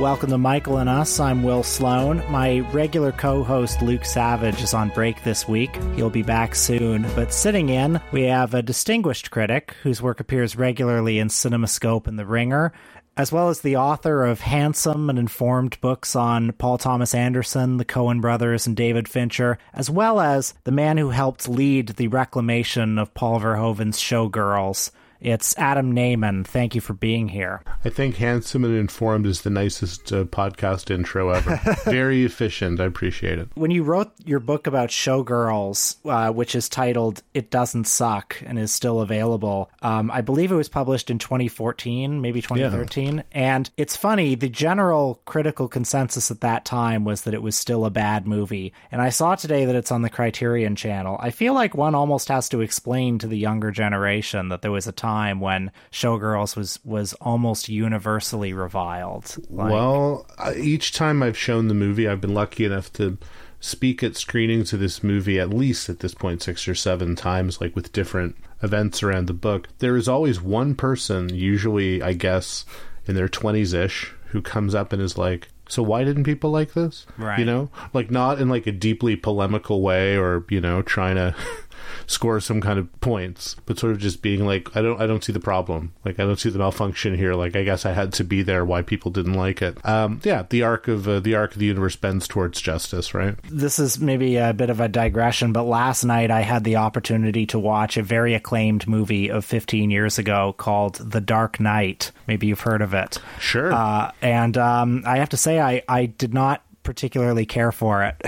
Welcome to Michael and Us. I'm Will Sloan. My regular co host Luke Savage is on break this week. He'll be back soon. But sitting in, we have a distinguished critic whose work appears regularly in CinemaScope and The Ringer, as well as the author of handsome and informed books on Paul Thomas Anderson, the Coen brothers, and David Fincher, as well as the man who helped lead the reclamation of Paul Verhoeven's Showgirls. It's Adam Nayman. Thank you for being here. I think handsome and informed is the nicest uh, podcast intro ever. Very efficient. I appreciate it. When you wrote your book about Showgirls, uh, which is titled "It Doesn't Suck" and is still available, um, I believe it was published in 2014, maybe 2013. Yeah. And it's funny. The general critical consensus at that time was that it was still a bad movie. And I saw today that it's on the Criterion Channel. I feel like one almost has to explain to the younger generation that there was a time time when Showgirls was was almost universally reviled. Like, well, each time I've shown the movie, I've been lucky enough to speak at screenings of this movie at least at this point six or seven times, like with different events around the book. There is always one person, usually I guess in their twenties ish, who comes up and is like, so why didn't people like this? Right. You know, like not in like a deeply polemical way or you know trying to score some kind of points, but sort of just being like, I don't, I don't see the problem. Like, I don't see the malfunction here. Like, I guess I had to be there. Why people didn't like it? Um, yeah, the arc of uh, the arc of the universe bends towards justice, right? This is maybe a bit of a digression, but last night I had the opportunity to watch a very acclaimed movie of 15 years ago called The Dark Knight. Maybe you've heard of it. Sure. Uh, and um, I have to say, I, I did not particularly care for it.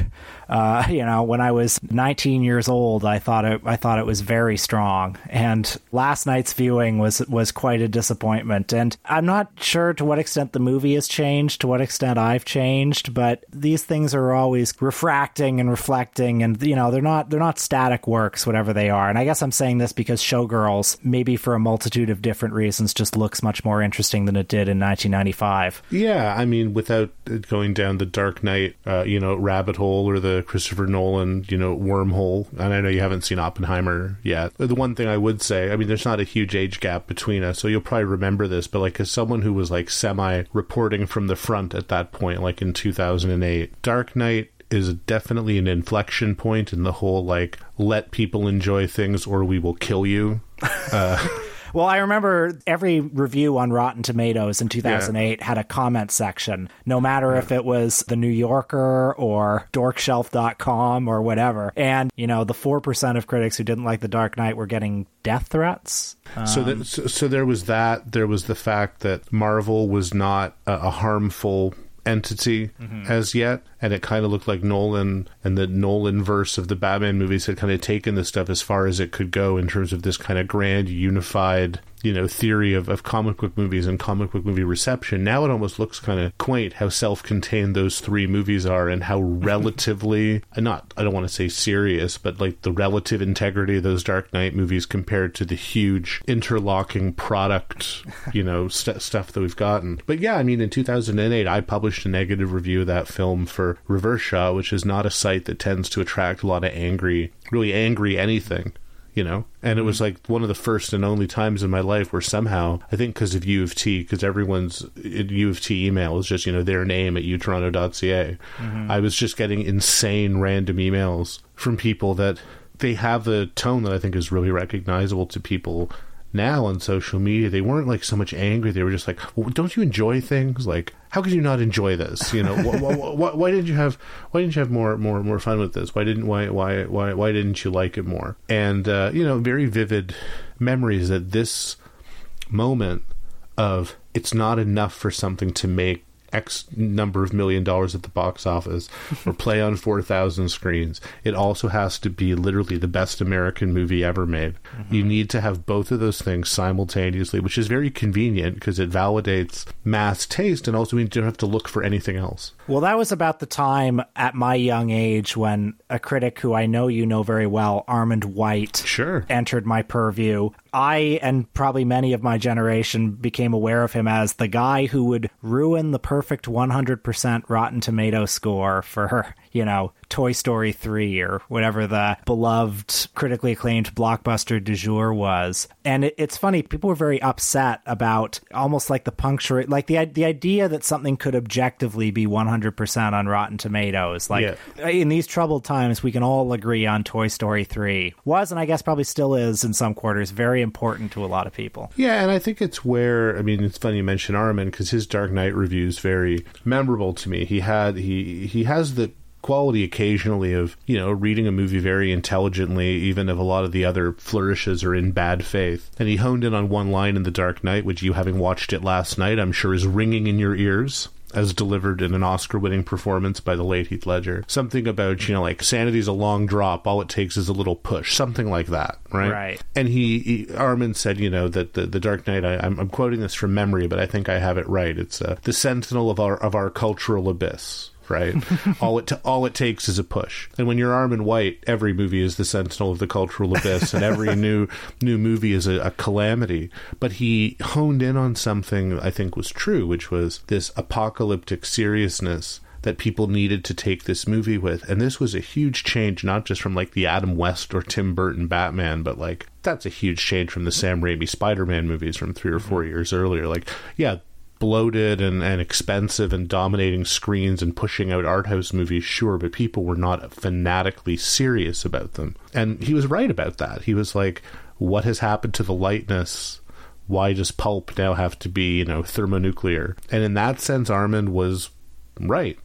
Uh, you know, when I was 19 years old, I thought it I thought it was very strong, and last night's viewing was was quite a disappointment. And I'm not sure to what extent the movie has changed, to what extent I've changed, but these things are always refracting and reflecting, and you know they're not they're not static works, whatever they are. And I guess I'm saying this because Showgirls, maybe for a multitude of different reasons, just looks much more interesting than it did in 1995. Yeah, I mean, without going down the Dark Knight, uh, you know, rabbit hole or the Christopher Nolan, you know, wormhole. And I know you haven't seen Oppenheimer yet. The one thing I would say, I mean, there's not a huge age gap between us, so you'll probably remember this, but like as someone who was like semi reporting from the front at that point, like in 2008, Dark Knight is definitely an inflection point in the whole like let people enjoy things or we will kill you. Uh, well, I remember every review on Rotten Tomatoes in 2008 yeah. had a comment section, no matter yeah. if it was The New Yorker or dorkshelf.com or whatever. And, you know, the 4% of critics who didn't like The Dark Knight were getting death threats. Um, so, that, so, so, there was that. There was the fact that Marvel was not a, a harmful entity mm-hmm. as yet and it kind of looked like Nolan and the Nolan verse of the Batman movies had kind of taken this stuff as far as it could go in terms of this kind of grand unified you know theory of, of comic book movies and comic book movie reception. Now it almost looks kind of quaint how self-contained those three movies are and how mm-hmm. relatively uh, not i don't want to say serious but like the relative integrity of those dark knight movies compared to the huge interlocking product you know st- stuff that we've gotten. But yeah i mean in 2008 i published a negative review of that film for Reverse Shot, which is not a site that tends to attract a lot of angry, really angry anything, you know? And it was mm-hmm. like one of the first and only times in my life where somehow, I think because of U of T, because everyone's U of T email is just, you know, their name at utoronto.ca, mm-hmm. I was just getting insane random emails from people that they have a tone that I think is really recognizable to people now on social media they weren't like so much angry. They were just like well, don't you enjoy things? Like how could you not enjoy this? You know why, why, why, didn't you have why didn't you have more more more fun with this? Why didn't why why why, why didn't you like it more? And uh, you know very vivid memories that this moment of it's not enough for something to make X number of million dollars at the box office or play on 4,000 screens. It also has to be literally the best American movie ever made. Mm-hmm. You need to have both of those things simultaneously, which is very convenient because it validates mass taste and also means you don't have to look for anything else. Well, that was about the time at my young age when a critic who I know you know very well, Armond White, sure. entered my purview. I and probably many of my generation became aware of him as the guy who would ruin the perfect 100% Rotten Tomato score for, you know, Toy Story 3 or whatever the beloved, critically acclaimed blockbuster du jour was. And it, it's funny, people were very upset about almost like the puncture, like the, the idea that something could objectively be 100% on Rotten Tomatoes. Like Yeah. in these troubled times, we can all agree on Toy Story 3. Was, and I guess probably still is in some quarters, very important to a lot of people. Yeah, and I think it's where I mean it's funny you mention Armond because his Dark Knight review is very memorable to me. He had he he has the quality occasionally of you know reading a movie very intelligently even if a lot of the other flourishes are in bad faith and he honed in on one line in the dark knight which you having watched it last night i'm sure is ringing in your ears as delivered in an Oscar winning performance by the late Heath Ledger. Something about, you know, like sanity's a long drop, all it takes is a little push, something like that, right? Right. And he, he Armond said, you know, that the, the Dark Knight, I, I'm, I'm quoting this from memory, but I think I have it right. It's uh, the sentinel of our, of our cultural abyss. Right, all it all it takes is a push, and when you're Armond White, every movie is the sentinel of the cultural abyss, and every new new movie is a, a calamity. But he honed in on something I think was true, which was this apocalyptic seriousness that people needed to take this movie with. And this was a huge change, not just from like the Adam West or Tim Burton Batman, but like that's a huge change from the Sam Raimi Spider Man movies from three or four mm-hmm. years earlier. Like, yeah, bloated and, and expensive and dominating screens and pushing out art house movies, sure, but people were not fanatically serious about them. And he was right about that. He was like, what has happened to the lightness? Why does pulp now have to be, you know, thermonuclear? And in that sense, Armond was right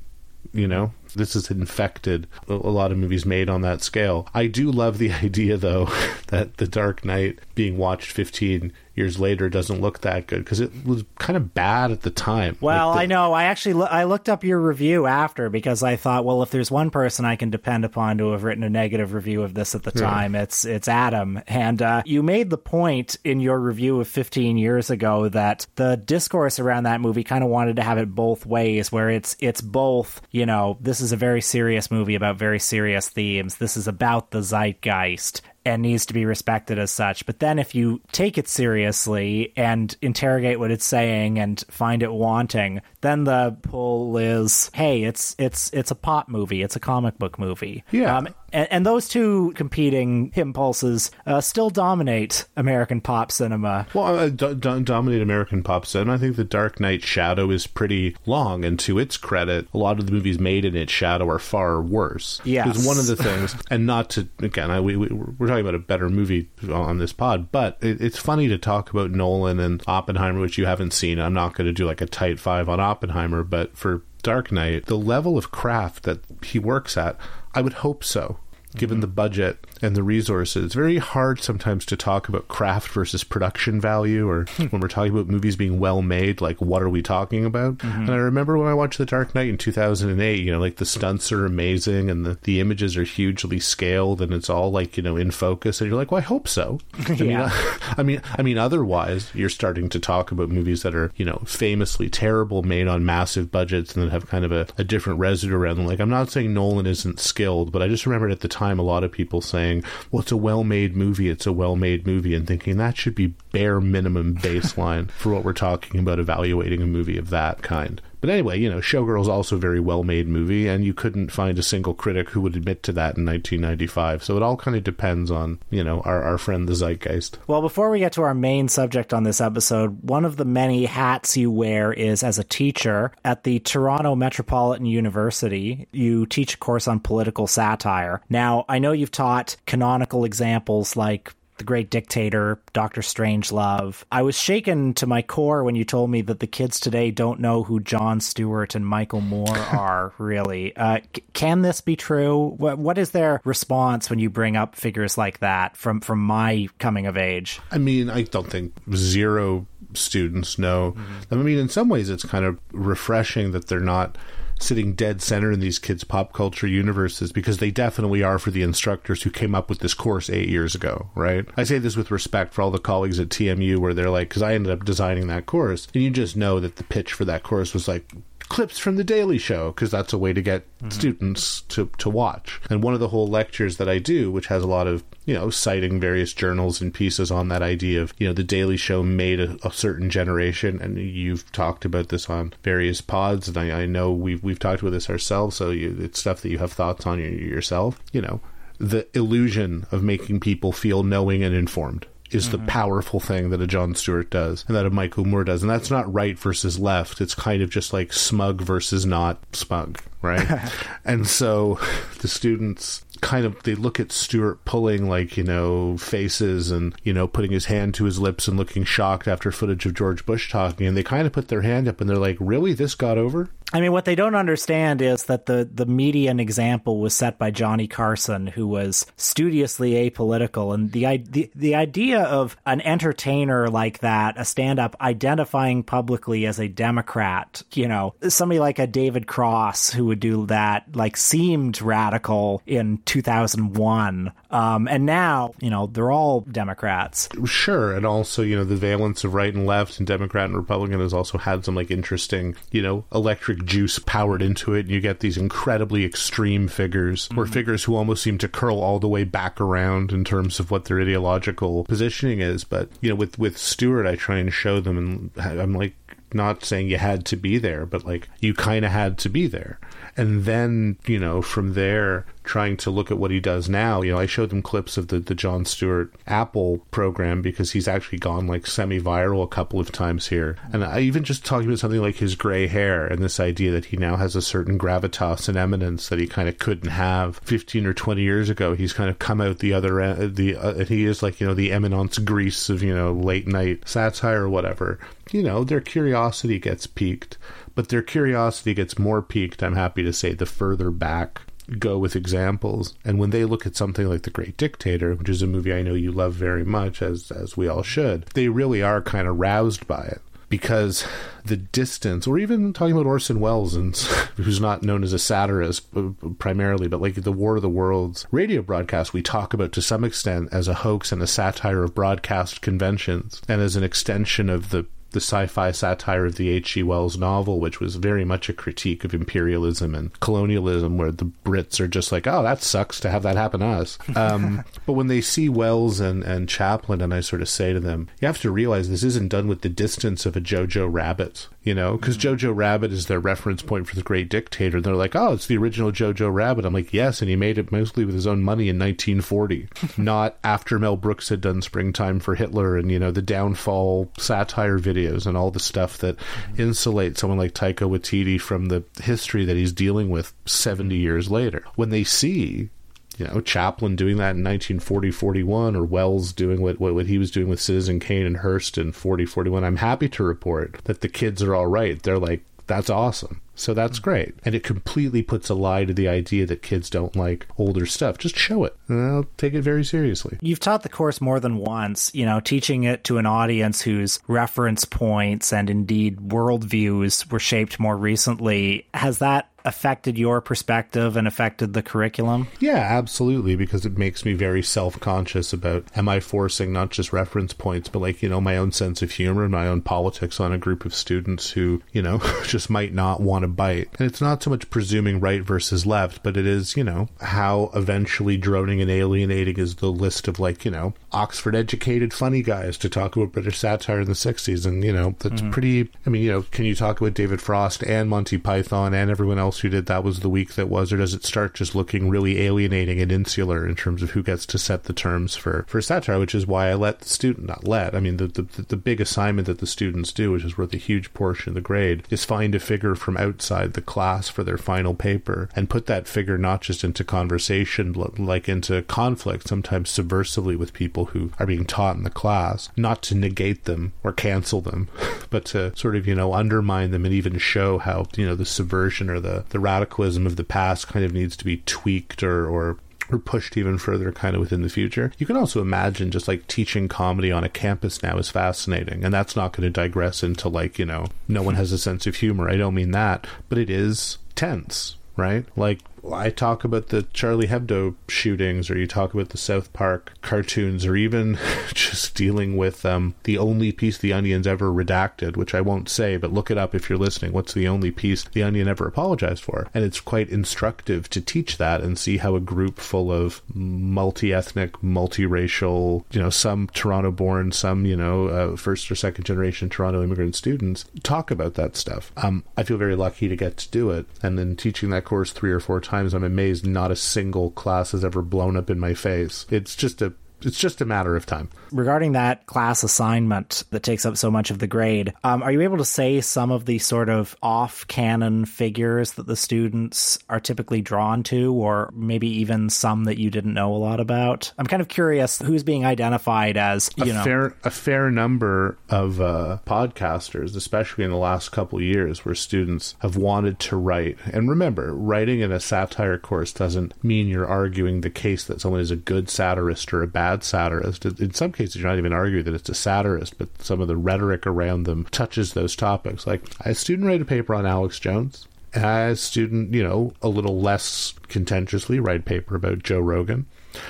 you know this has infected a lot of movies made on that scale i do love the idea though that the dark knight being watched 15 years later doesn't look that good because it was kind of bad at the time Well, Like the- I know. I actually lo- I looked up your review after because I thought, well, if there's one person I can depend upon to have written a negative review of this at the time, it's it's Adam. And uh, you made the point in your review of 15 years ago that the discourse around that movie kind of wanted to have it both ways, where it's it's both, you know, this is a very serious movie about very serious themes. This is about the zeitgeist and needs to be respected as such. But then if you take it seriously and interrogate what it's saying and find it wanting, then the pull is, hey, it's it's it's a pop movie, it's a comic book movie. Yeah. Um, and, and those two competing impulses uh, still dominate American pop cinema. Well, uh, do- do- dominate American pop cinema. I think The Dark Knight shadow is pretty long, and to its credit, a lot of the movies made in its shadow are far worse. Yes. Because one of the things, and not to again, I, we, we we're talking about a better movie on this pod, but it, it's funny to talk about Nolan and Oppenheimer, which you haven't seen. I'm not going to do like a tight five on Oppenheimer, but for Dark Knight, the level of craft that he works at, I would hope so. Given the mm-hmm. budget and the resources, it's very hard sometimes to talk about craft versus production value, or hmm. when we're talking about movies being well made, like what are we talking about? Mm-hmm. And I remember when I watched The Dark Knight in 2008, you know, like the stunts are amazing and the, the images are hugely scaled and it's all like, you know, in focus. And you're like, well, I hope so. I mean, Yeah. I mean, I mean, otherwise, you're starting to talk about movies that are, you know, famously terrible, made on massive budgets, and that have kind of a, a different residue around them. Like, I'm not saying Nolan isn't skilled, but I just remembered at the time a lot of people saying, "Well, it's a well-made movie. It's a well-made movie," and thinking that should be bare minimum baseline for what we're talking about evaluating a movie of that kind. But anyway, you know, Showgirl's also a very well made movie, and you couldn't find a single critic who would admit to that in 1995. So it all kind of depends on, you know, our, our friend the zeitgeist. Well, before we get to our main subject on this episode, one of the many hats you wear is as a teacher at the Toronto Metropolitan University. You teach a course on political satire. Now, I know you've taught canonical examples like the Great Dictator, Doctor Strangelove. I was shaken to my core when you told me that the kids today don't know who Jon Stewart and Michael Moore are, really. Uh, c- can this be true? What, what is their response when you bring up figures like that from, from my coming of age? I mean, I don't think zero students know. I mean, in some ways, it's kind of refreshing that they're not sitting dead center in these kids' pop culture universes because they definitely are for the instructors who came up with this course eight years ago, right? I say this with respect for all the colleagues at TMU where they're like, because I ended up designing that course, and you just know that the pitch for that course was like, clips from the Daily Show because that's a way to get mm-hmm. students to to watch. And one of the whole lectures that I do, which has a lot of you know, citing various journals and pieces on that idea of, you know, the Daily Show made a, a certain generation. And you've talked about this on various pods. And I, I know we've, we've talked about this ourselves. So you, it's stuff that you have thoughts on yourself. You know, the illusion of making people feel knowing and informed is mm-hmm. the powerful thing that a Jon Stewart does and that a Michael Moore does. And that's not right versus left. It's kind of just like smug versus not smug, right? and so the students kind of they look at Stewart pulling like you know faces and you know putting his hand to his lips and looking shocked after footage of George Bush talking and they kind of put their hand up and they're like really? This got over I mean, what they don't understand is that the, the median example was set by Johnny Carson, who was studiously apolitical. And the, the, the idea of an entertainer like that, a stand up, identifying publicly as a Democrat, you know, somebody like a David Cross who would do that, like, seemed radical in 2001. Um, and now, you know, they're all Democrats. Sure. And also, you know, the valence of right and left and Democrat and Republican has also had some, like, interesting, you know, electric juice powered into it. And you get these incredibly extreme figures, mm-hmm. or figures who almost seem to curl all the way back around in terms of what their ideological positioning is. But, you know, with, with Stewart, I try and show them, and I'm like, not saying you had to be there, but like you kind of had to be there and then you know from there trying to look at what he does now. You know i showed them clips of the, the jon stewart apple program because he's actually gone like semi-viral a couple of times here. And i even just talking about something like his gray hair and this idea that he now has a certain gravitas and eminence that he kind of couldn't have. 15 or 20 years ago he's kind of come out the other end the uh, he is like you know the eminence grise of you know late night satire or whatever. You know their curiosity gets piqued but their curiosity gets more piqued, I'm happy to say, the further back go with examples. And when they look at something like The Great Dictator, which is a movie I know you love very much, as as we all should, they really are kind of roused by it. Because the distance, or even talking about Orson Welles, and who's not known as a satirist uh, primarily, but like the War of the Worlds radio broadcast, we talk about to some extent as a hoax and a satire of broadcast conventions, and as an extension of the the sci-fi satire of the H.G. Wells novel, which was very much a critique of imperialism and colonialism, where the Brits are just like, "Oh, that sucks to have that happen to us." Um, but when they see Wells and and Chaplin, and I sort of say to them, "You have to realize this isn't done with the distance of a Jojo Rabbit." You know, because mm-hmm. Jojo Rabbit is their reference point for the Great Dictator. And they're like, oh, it's the original Jojo Rabbit. I'm like, yes, and he made it mostly with his own money in 1940, not after Mel Brooks had done Springtime for Hitler and, you know, the downfall satire videos and all the stuff that mm-hmm. insulates someone like Taika Waititi from the history that he's dealing with 70 years later. When they see you know, Chaplin doing that in 1940, 41, or Wells doing what, what, what he was doing with Citizen Kane and Hearst in 40, 41. I'm happy to report that the kids are all right. They're like, that's awesome. So that's great. And it completely puts a lie to the idea that kids don't like older stuff. Just show it, and I'll take it very seriously. You've taught the course more than once, you know, teaching it to an audience whose reference points and indeed worldviews were shaped more recently. Has that affected your perspective and affected the curriculum? Yeah, absolutely, because it makes me very self conscious about am I forcing not just reference points, but like, you know, my own sense of humor and my own politics on a group of students who, you know, just might not want to bite. And it's not so much presuming right versus left, but it is, you know, how eventually droning and alienating is the list of like, you know, Oxford educated funny guys to talk about British satire in the 60s. And, you know, that's mm-hmm. pretty, I mean, you know, can you talk about David Frost and Monty Python and everyone else? who did that was the week that was, or does it start just looking really alienating and insular in terms of who gets to set the terms for, for satire, which is why I let the student, not let, I mean, the, the, the big assignment that the students do, which is worth a huge portion of the grade, is find a figure from outside the class for their final paper and put that figure not just into conversation, but like into conflict, sometimes subversively with people who are being taught in the class, not to negate them or cancel them, but to sort of, you know, undermine them and even show how, you know, the subversion or the, the radicalism of the past kind of needs to be tweaked or, or or pushed even further kind of within the future. You can also imagine just like teaching comedy on a campus now is fascinating. And that's not going to digress into like, you know, no one has a sense of humor. I don't mean that, but it is tense, right? Like I talk about the Charlie Hebdo shootings, or you talk about the South Park cartoons, or even just dealing with um, the only piece the Onion's ever redacted, which I won't say, but look it up if you're listening. What's the only piece the Onion ever apologized for? And it's quite instructive to teach that and see how a group full of multi ethnic, multiracial, you know, some Toronto born, some, you know, uh, first or second generation Toronto immigrant students talk about that stuff. Um, I feel very lucky to get to do it. And then teaching that course three or four times, I'm amazed not a single class has ever blown up in my face. It's just a it's just a matter of time. Regarding that class assignment that takes up so much of the grade, um, are you able to say some of the sort of off canon figures that the students are typically drawn to, or maybe even some that you didn't know a lot about? I'm kind of curious who's being identified as you a know fair a fair number of uh, podcasters, especially in the last couple of years, where students have wanted to write. And remember, writing in a satire course doesn't mean you're arguing the case that someone is a good satirist or a bad satirist. In some cases, you're not even arguing that it's a satirist, but some of the rhetoric around them touches those topics. Like, I a student write a paper on Alex Jones. A student, you know, a little less contentiously write paper about Joe Rogan.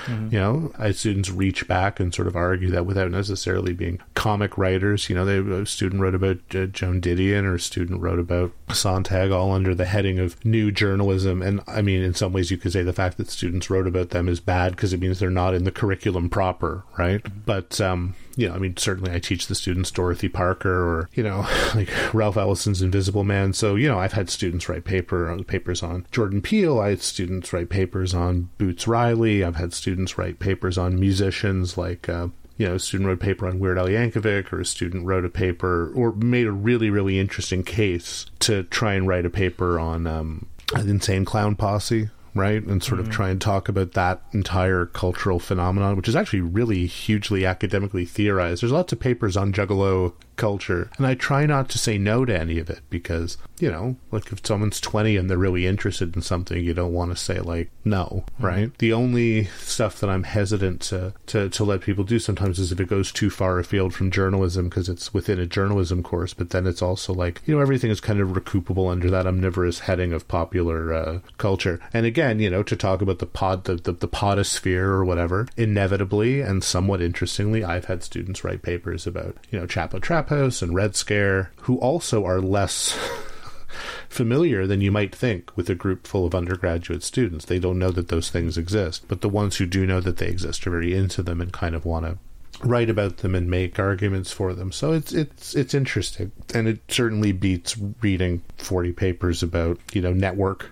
Mm-hmm. You know, I students reach back and sort of argue that without necessarily being comic writers. You know, they, a student wrote about uh, Joan Didion or a student wrote about Sontag, all under the heading of new journalism. And I mean, in some ways, you could say the fact that students wrote about them is bad because it means they're not in the curriculum proper, right? Mm-hmm. But um, you know, I mean, certainly I teach the students Dorothy Parker or, you know, like Ralph Ellison's Invisible Man. So, you know, I've had students write paper uh, papers on Jordan Peele. I had students write papers on Boots Riley. I've had students write papers on musicians like, uh, you know, a student wrote a paper on Weird Al Yankovic, or a student wrote a paper or made a really, really interesting case to try and write a paper on um, an insane clown posse right? And sort mm-hmm. of try and talk about that entire cultural phenomenon, which is actually really hugely academically theorized. There's lots of papers on Juggalo culture. And I try not to say no to any of it because, you know, like if someone's 20 and they're really interested in something, you don't want to say like no, mm-hmm. right? The only stuff that I'm hesitant to, to, to let people do sometimes is if it goes too far afield from journalism because it's within a journalism course, but then it's also like, you know, everything is kind of recoupable under that omnivorous heading of popular uh, culture. And again, you know, to talk about the pod, the, the, the podosphere or whatever, inevitably and somewhat interestingly, I've had students write papers about, you know, Chapo Trap House and Red Scare, who also are less familiar than you might think with a group full of undergraduate students. They don't know that those things exist, but the ones who do know that they exist are very into them and kind of want to write about them and make arguments for them. So it's it's it's interesting, and it certainly beats reading forty papers about you know network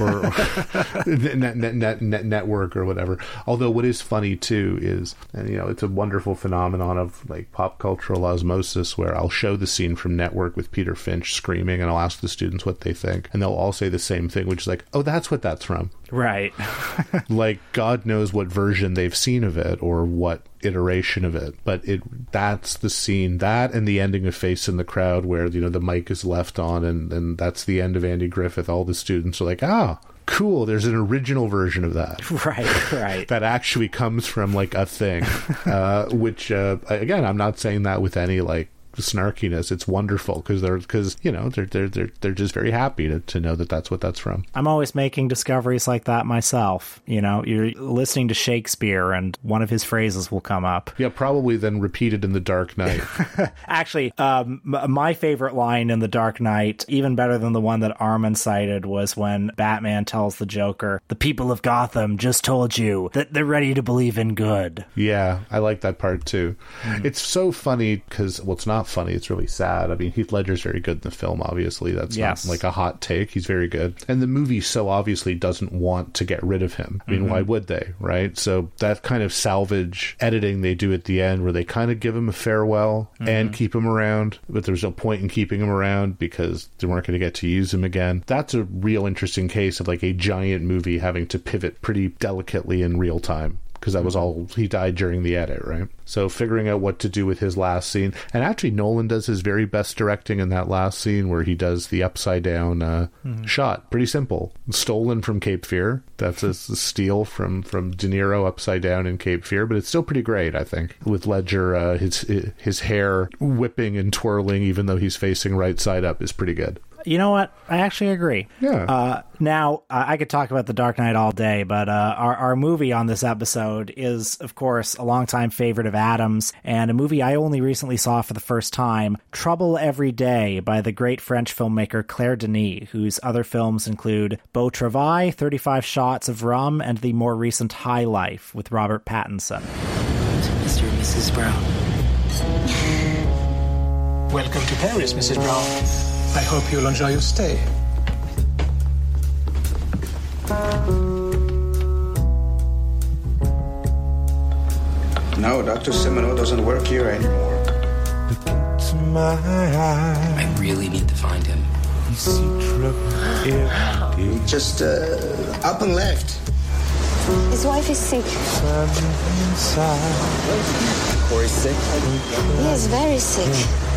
or, net, net, net, net, network or whatever. Although what is funny too is, and you know, it's a wonderful phenomenon of like pop cultural osmosis where I'll show the scene from Network with Peter Finch screaming, and I'll ask the students what they think, and they'll all say the same thing, which is like, "Oh, that's what that's from." Right. like God knows what version they've seen of it or what iteration of it, but it that's the scene that and the ending of Face in the Crowd where you know the mic is left on and and that's the end of Andy Griffith. All the students are like, ah. Cool. There's an original version of that, right? Right. that actually comes from like a thing, uh, which uh, again, I'm not saying that with any like snarkiness. It's wonderful because they're because you know they're they're they're they're just very happy to, to know that that's what that's from. I'm always making discoveries like that myself. You know, you're listening to Shakespeare and one of his phrases will come up. Yeah, probably then repeated in The Dark Knight. Actually, um, my favorite line in The Dark Knight, even better than the one that Armond cited, was when Batman tells the Joker, "The people of Gotham just told you that they're ready to believe in good." Yeah, I like that part too. Mm. It's so funny because well, it's not not funny. It's really sad. I mean, Heath Ledger's very good in the film. Obviously, that's yes. not like a hot take. He's very good, and the movie so obviously doesn't want to get rid of him. I mean, mm-hmm. why would they? Right? So that kind of salvage editing they do at the end, where they kind of give him a farewell mm-hmm. and keep him around, but there's no point in keeping him around because they weren't going to get to use him again. That's a real interesting case of like a giant movie having to pivot pretty delicately in real time because that was all he died during the edit, right? So figuring out what to do with his last scene, and actually Nolan does his very best directing in that last scene where he does the upside down uh, mm-hmm. shot. Pretty simple, stolen from Cape Fear. That's a, steal from from De Niro upside down in Cape Fear, but it's still pretty great, I think. With Ledger, uh, his his hair whipping and twirling, even though he's facing right side up, is pretty good You know what? I actually agree. Yeah. Uh, now, uh, I could talk about The Dark Knight all day, but uh, our, our movie on this episode is, of course, a longtime favorite of Adam's and a movie I only recently saw for the first time Trouble Every Day by the great French filmmaker Claire Denis, whose other films include Beau Travail, 35 Shots of Rum, and the more recent High Life with Robert Pattinson. Mr. and Mrs. Brown. Welcome to Paris, Mrs. Brown. I hope you'll enjoy your stay. No, Dr. Sémeneau doesn't work here anymore. I really need to find him. He's true. Just uh, up and left. His wife is sick. Coré's sick. He is very sick.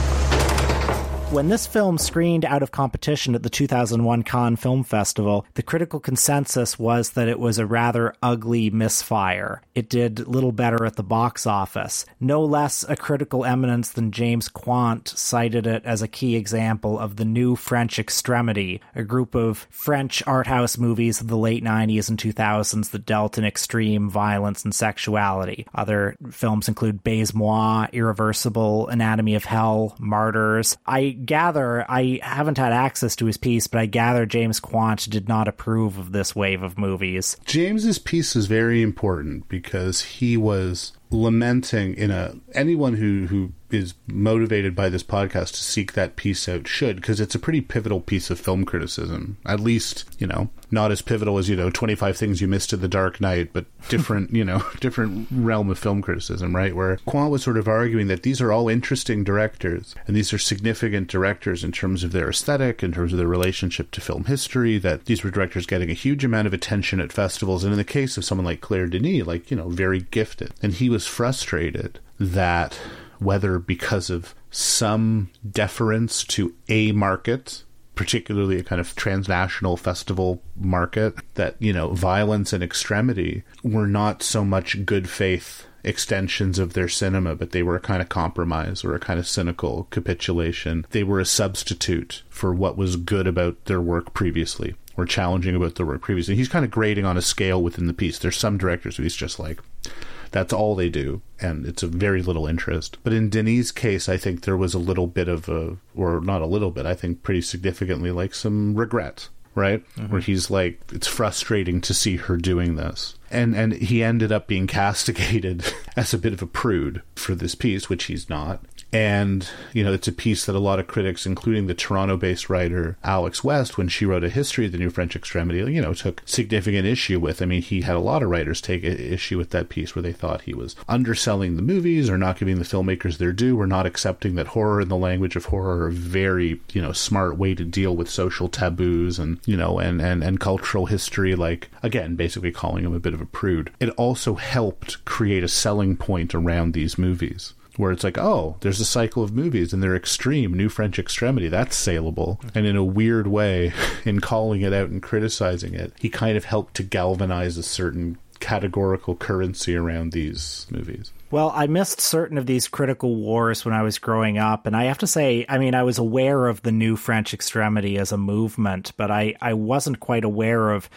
When this film screened out of competition at the 2001 Cannes Film Festival, the critical consensus was that it was a rather ugly misfire. It did little better at the box office. No less a critical eminence than James Quandt cited it as a key example of the new French extremity, a group of French art house movies of the late 90s and 2000s that dealt in extreme violence and sexuality. Other films include Baise-Moi, Irreversible, Anatomy of Hell, Martyrs. I gather, I haven't had access to his piece, but I gather James Quandt did not approve of this wave of movies. James's piece is very important because he was lamenting in a anyone who who is motivated by this podcast to seek that piece out should because it's a pretty pivotal piece of film criticism. At least you know not as pivotal as you know 25 things you missed in the dark knight but different you know different realm of film criticism right? Where Quandt was sort of arguing that these are all interesting directors and these are significant directors in terms of their aesthetic in terms of their relationship to film history that these were directors getting a huge amount of attention at festivals and in the case of someone like Claire Denis like you know very gifted. And he was frustrated that whether because of some deference to a market particularly a kind of transnational festival market that you know violence and extremity were not so much good faith extensions of their cinema but they were a kind of compromise or a kind of cynical capitulation. They were a substitute for what was good about their work previously or challenging about their work previously. He's kind of grading on a scale within the piece. There's some directors who he's just like that's all they do, and it's a very little interest. But in Denis' case, I think there was a little bit of a, or not a little bit, I think pretty significantly, like some regret, right? Mm-hmm. Where he's like, it's frustrating to see her doing this. And, and he ended up being castigated as a bit of a prude for this piece, which he's not. And, you know, it's a piece that a lot of critics, including the Toronto based writer Alex West, when she wrote a history of the New French Extremity, you know, took significant issue with. I mean, he had a lot of writers take issue with that piece where they thought he was underselling the movies or not giving the filmmakers their due or not accepting that horror and the language of horror are a very, you know, smart way to deal with social taboos and, you know, and, and, and cultural history. Like, again, basically calling him a bit of a prude. It also helped create a selling point around these movies where it's like, oh, there's a cycle of movies and they're extreme, new French extremity, that's saleable. And in a weird way, in calling it out and criticizing it, he kind of helped to galvanize a certain categorical currency around these movies. Well, I missed certain of these critical wars when I was growing up, and I have to say, I mean, I was aware of the new French extremity as a movement, but I, I wasn't quite aware of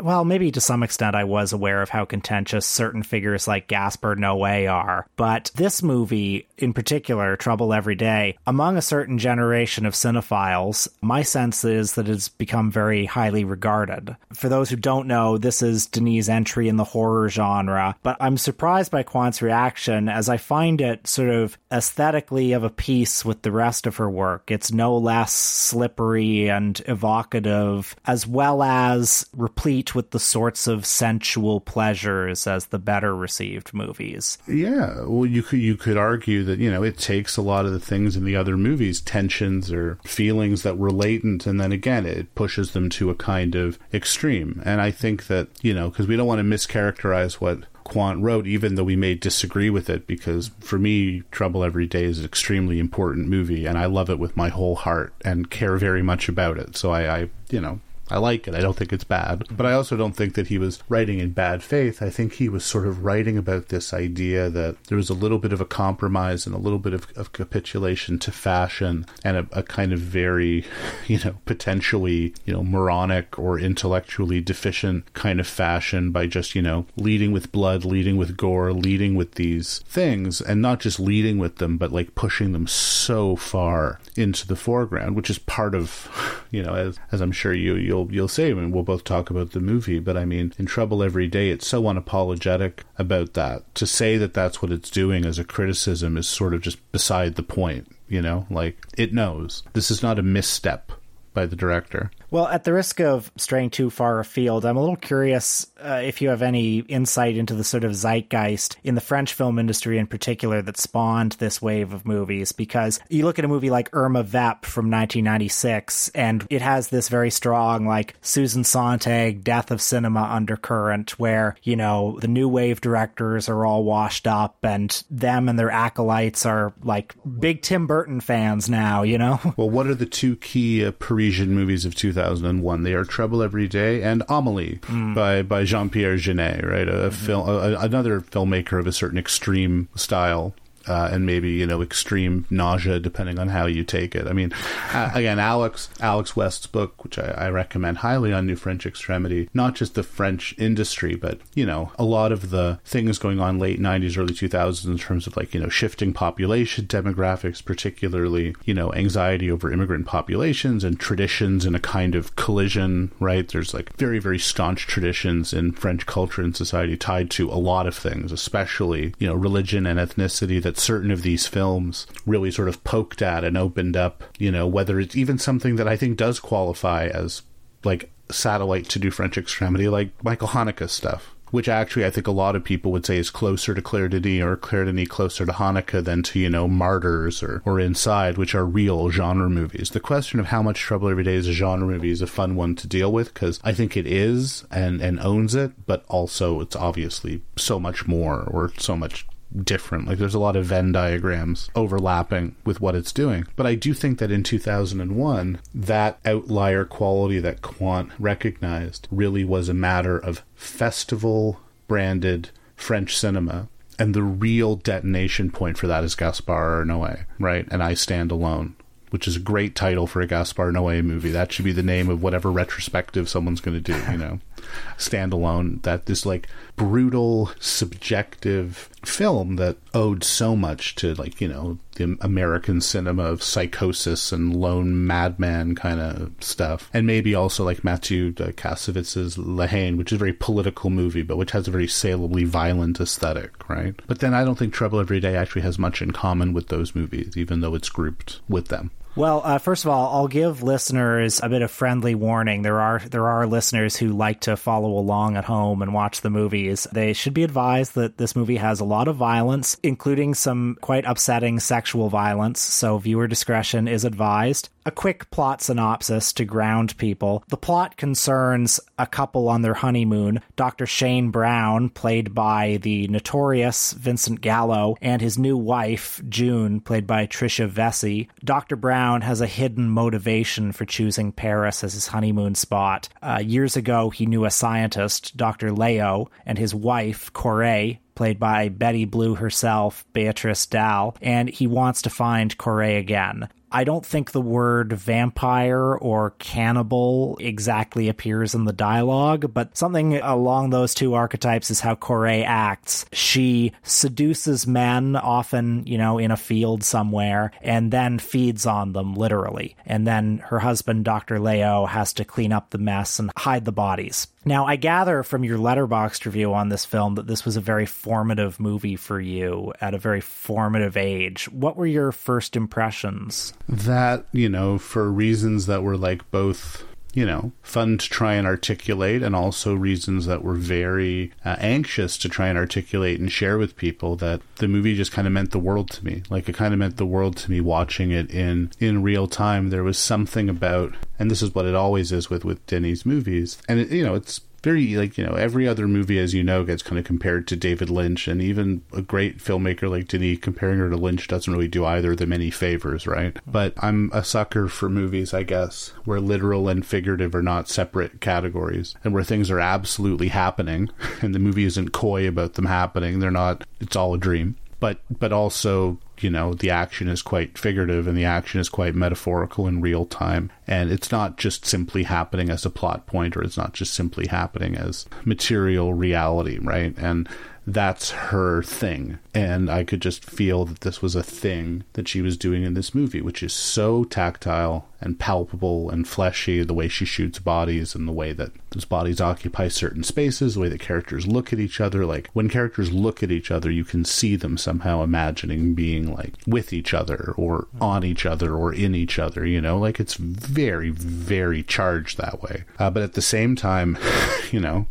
well, maybe to some extent I was aware of how contentious certain figures like Gaspar Noé are, but this movie in particular, Trouble Every Day, among a certain generation of cinephiles, my sense is that it's become very highly regarded. For those who don't know, this is Denis' entry in the horror genre, but I'm surprised by Quandt's reaction as I find it sort of aesthetically of a piece with the rest of her work. It's no less slippery and evocative, as well as replete replete with the sorts of sensual pleasures as the better received movies. Yeah, well, you could you could argue that you know it takes a lot of the things in the other movies, tensions or feelings that were latent, and then again it pushes them to a kind of extreme. And I think that you know because we don't want to mischaracterize what Quandt wrote, even though we may disagree with it, because for me, Trouble Every Day is an extremely important movie, and I love it with my whole heart and care very much about it. So I, I you know, I like it. I don't think it's bad. But I also don't think that he was writing in bad faith. I think he was sort of writing about this idea that there was a little bit of a compromise and a little bit of, of capitulation to fashion and a, a kind of very, you know, potentially, you know, moronic or intellectually deficient kind of fashion by just, you know, leading with blood, leading with gore, leading with these things, and not just leading with them, but like pushing them so far into the foreground, which is part of, you know, as, as I'm sure you, you'll, you'll say, I mean, we'll both talk about the movie, but I mean, in Trouble Every Day, it's so unapologetic about that. To say that that's what it's doing as a criticism is sort of just beside the point, you know? Like, it knows. This is not a misstep by the director. Well, at the risk of straying too far afield, I'm a little curious uh, if you have any insight into the sort of zeitgeist in the French film industry in particular that spawned this wave of movies. Because you look at a movie like Irma Vep from 1996, and it has this very strong, like, Susan Sontag, death of cinema undercurrent, where, you know, the new wave directors are all washed up, and them and their acolytes are, like, big Tim Burton fans now, you know? Well, what are the two key uh, Parisian movies of 2001? They are Trouble Every Day and Amelie hmm. by, by Jean Pierre Jeunet, right? A, film, a, another filmmaker of a certain extreme style. Uh, and maybe you know extreme nausea, depending on how you take it. I mean, again, Alex Alex West's book, which I, I recommend highly on New French Extremity, not just the French industry, but you know a lot of the things going on late '90s, early 2000s in terms of like you know shifting population demographics, particularly you know anxiety over immigrant populations and traditions in a kind of collision. Right? There's like very very staunch traditions in French culture and society tied to a lot of things, especially you know religion and ethnicity that certain of these films really sort of poked at and opened up, you know, whether it's even something that I think does qualify as like satellite to do French extremity, like Michael Haneke stuff. Which actually I think a lot of people would say is closer to Claire Denis or Claire Denis closer to Haneke than to, you know, Martyrs or, or Inside, which are real genre movies. The question of how much Trouble Every Day is a genre movie is a fun one to deal with because I think it is and, and owns it, but also it's obviously so much more or so much different. Like there's a lot of Venn diagrams overlapping with what it's doing. But I do think that in 2001, that outlier quality that Quandt recognized really was a matter of festival branded French cinema. And the real detonation point for that is Gaspar Noé, right? And I Stand Alone, which is a great title for a Gaspar Noé movie. That should be the name of whatever retrospective someone's going to do, you know. Standalone, that this like brutal, subjective film that owed so much to like, you know, the American cinema of psychosis and lone madman kind of stuff. And maybe also like Mathieu Kassovitz's La Haine, which is a very political movie, but which has a very saleably violent aesthetic, right? But then I don't think Trouble Every Day actually has much in common with those movies, even though it's grouped with them. Well, uh, first of all, I'll give listeners a bit of friendly warning. There are there are listeners who like to follow along at home and watch the movies. They should be advised that this movie has a lot of violence, including some quite upsetting sexual violence. So viewer discretion is advised. A quick plot synopsis to ground people. The plot concerns a couple on their honeymoon. Dr. Shane Brown, played by the notorious Vincent Gallo, and his new wife, June, played by Tricia Vessey. Dr. Brown has a hidden motivation for choosing Paris as his honeymoon spot. Uh, years ago, he knew a scientist, Dr. Leo, and his wife, Coré, played by Betty Blue herself, Beatrice Dalle, and he wants to find Coré again. I don't think the word vampire or cannibal exactly appears in the dialogue, but something along those two archetypes is how Coré acts. She seduces men, often, you know, in a field somewhere, and then feeds on them, literally. And then her husband, Dr. Leo, has to clean up the mess and hide the bodies. Now, I gather from your letterboxd review on this film that this was a very formative movie for you at a very formative age. What were your first impressions? That, you know, for reasons that were like both you know, fun to try and articulate, and also reasons that were very uh, anxious to try and articulate and share with people. That the movie just kind of meant the world to me. Like it kind of meant the world to me watching it in in real time. There was something about, and this is what it always is with with Denis's movies, and it, you know, it's very like you know every other movie as you know gets kind of compared to David Lynch and even a great filmmaker like Denis comparing her to Lynch doesn't really do either of them any favors right? Hmm. But I'm a sucker for movies I guess where literal and figurative are not separate categories and where things are absolutely happening and the movie isn't coy about them happening. They're not it's all a dream but but also you know the action is quite figurative and the action is quite metaphorical in real time. And it's not just simply happening as a plot point or it's not just simply happening as material reality right? And that's her thing. And i could just feel that this was a thing that she was doing in this movie which is so tactile and palpable and fleshy the way she shoots bodies and the way that those bodies occupy certain spaces the way that characters look at each other. Like when characters look at each other you can see them somehow imagining being like with each other or on each other or in each other you know? Like it's very very charged that way. Uh, but at the same time you know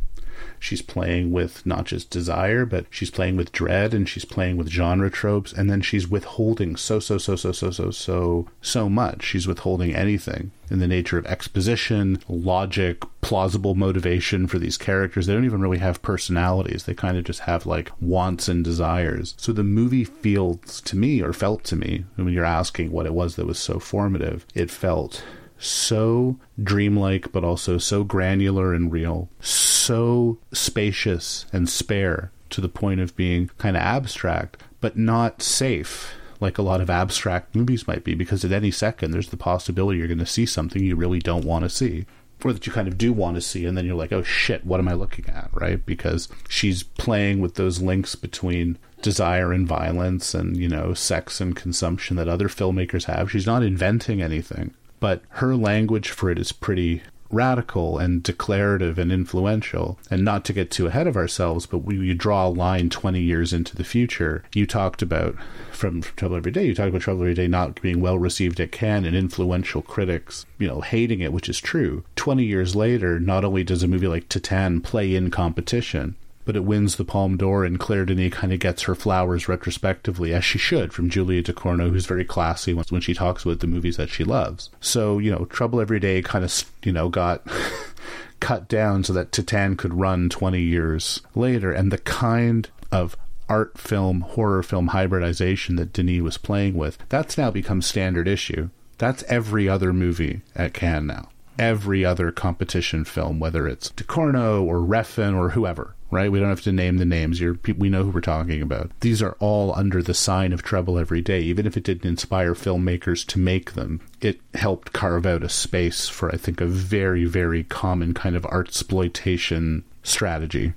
she's playing with not just desire, but she's playing with dread and she's playing with genre tropes, and then she's withholding so, so, so, so, so, so, so, so much. She's withholding anything in the nature of exposition, logic, plausible motivation for these characters. They don't even really have personalities. They kind of just have like wants and desires. So the movie feels to me, or felt to me, when you're asking what it was that was so formative, it felt so dreamlike, but also so granular and real, so spacious and spare to the point of being kind of abstract, but not safe like a lot of abstract movies might be, because at any second there's the possibility you're going to see something you really don't want to see. Or that you kind of do want to see, and then you're like, oh shit, what am I looking at, right? Because she's playing with those links between desire and violence and, you know, sex and consumption that other filmmakers have. She's not inventing anything but her language for it is pretty radical and declarative and influential. And not to get too ahead of ourselves, but we you draw a line 20 years into the future. You talked about from Trouble Every Day, you talked about Trouble Every Day not being well received at Cannes and influential critics, you know, hating it, which is true. 20 years later, not only does a movie like Titane play in competition, but it wins the Palme d'Or, and Claire Denis kind of gets her flowers retrospectively, as she should, from Julia Ducournau, who's very classy when she talks about the movies that she loves. So, you know, Trouble Every Day kind of, you know, got cut down so that Titane could run 20 years later, and the kind of art film, horror film hybridization that Denis was playing with, that's now become standard issue. That's every other movie at Cannes now. Every other competition film, whether it's Ducournau or Refn or whoever, right? We don't have to name the names. You're, we know who we're talking about. These are all under the sign of Trouble Every Day. Even if it didn't inspire filmmakers to make them, it helped carve out a space for, I think, a very, very common kind of art exploitation strategy.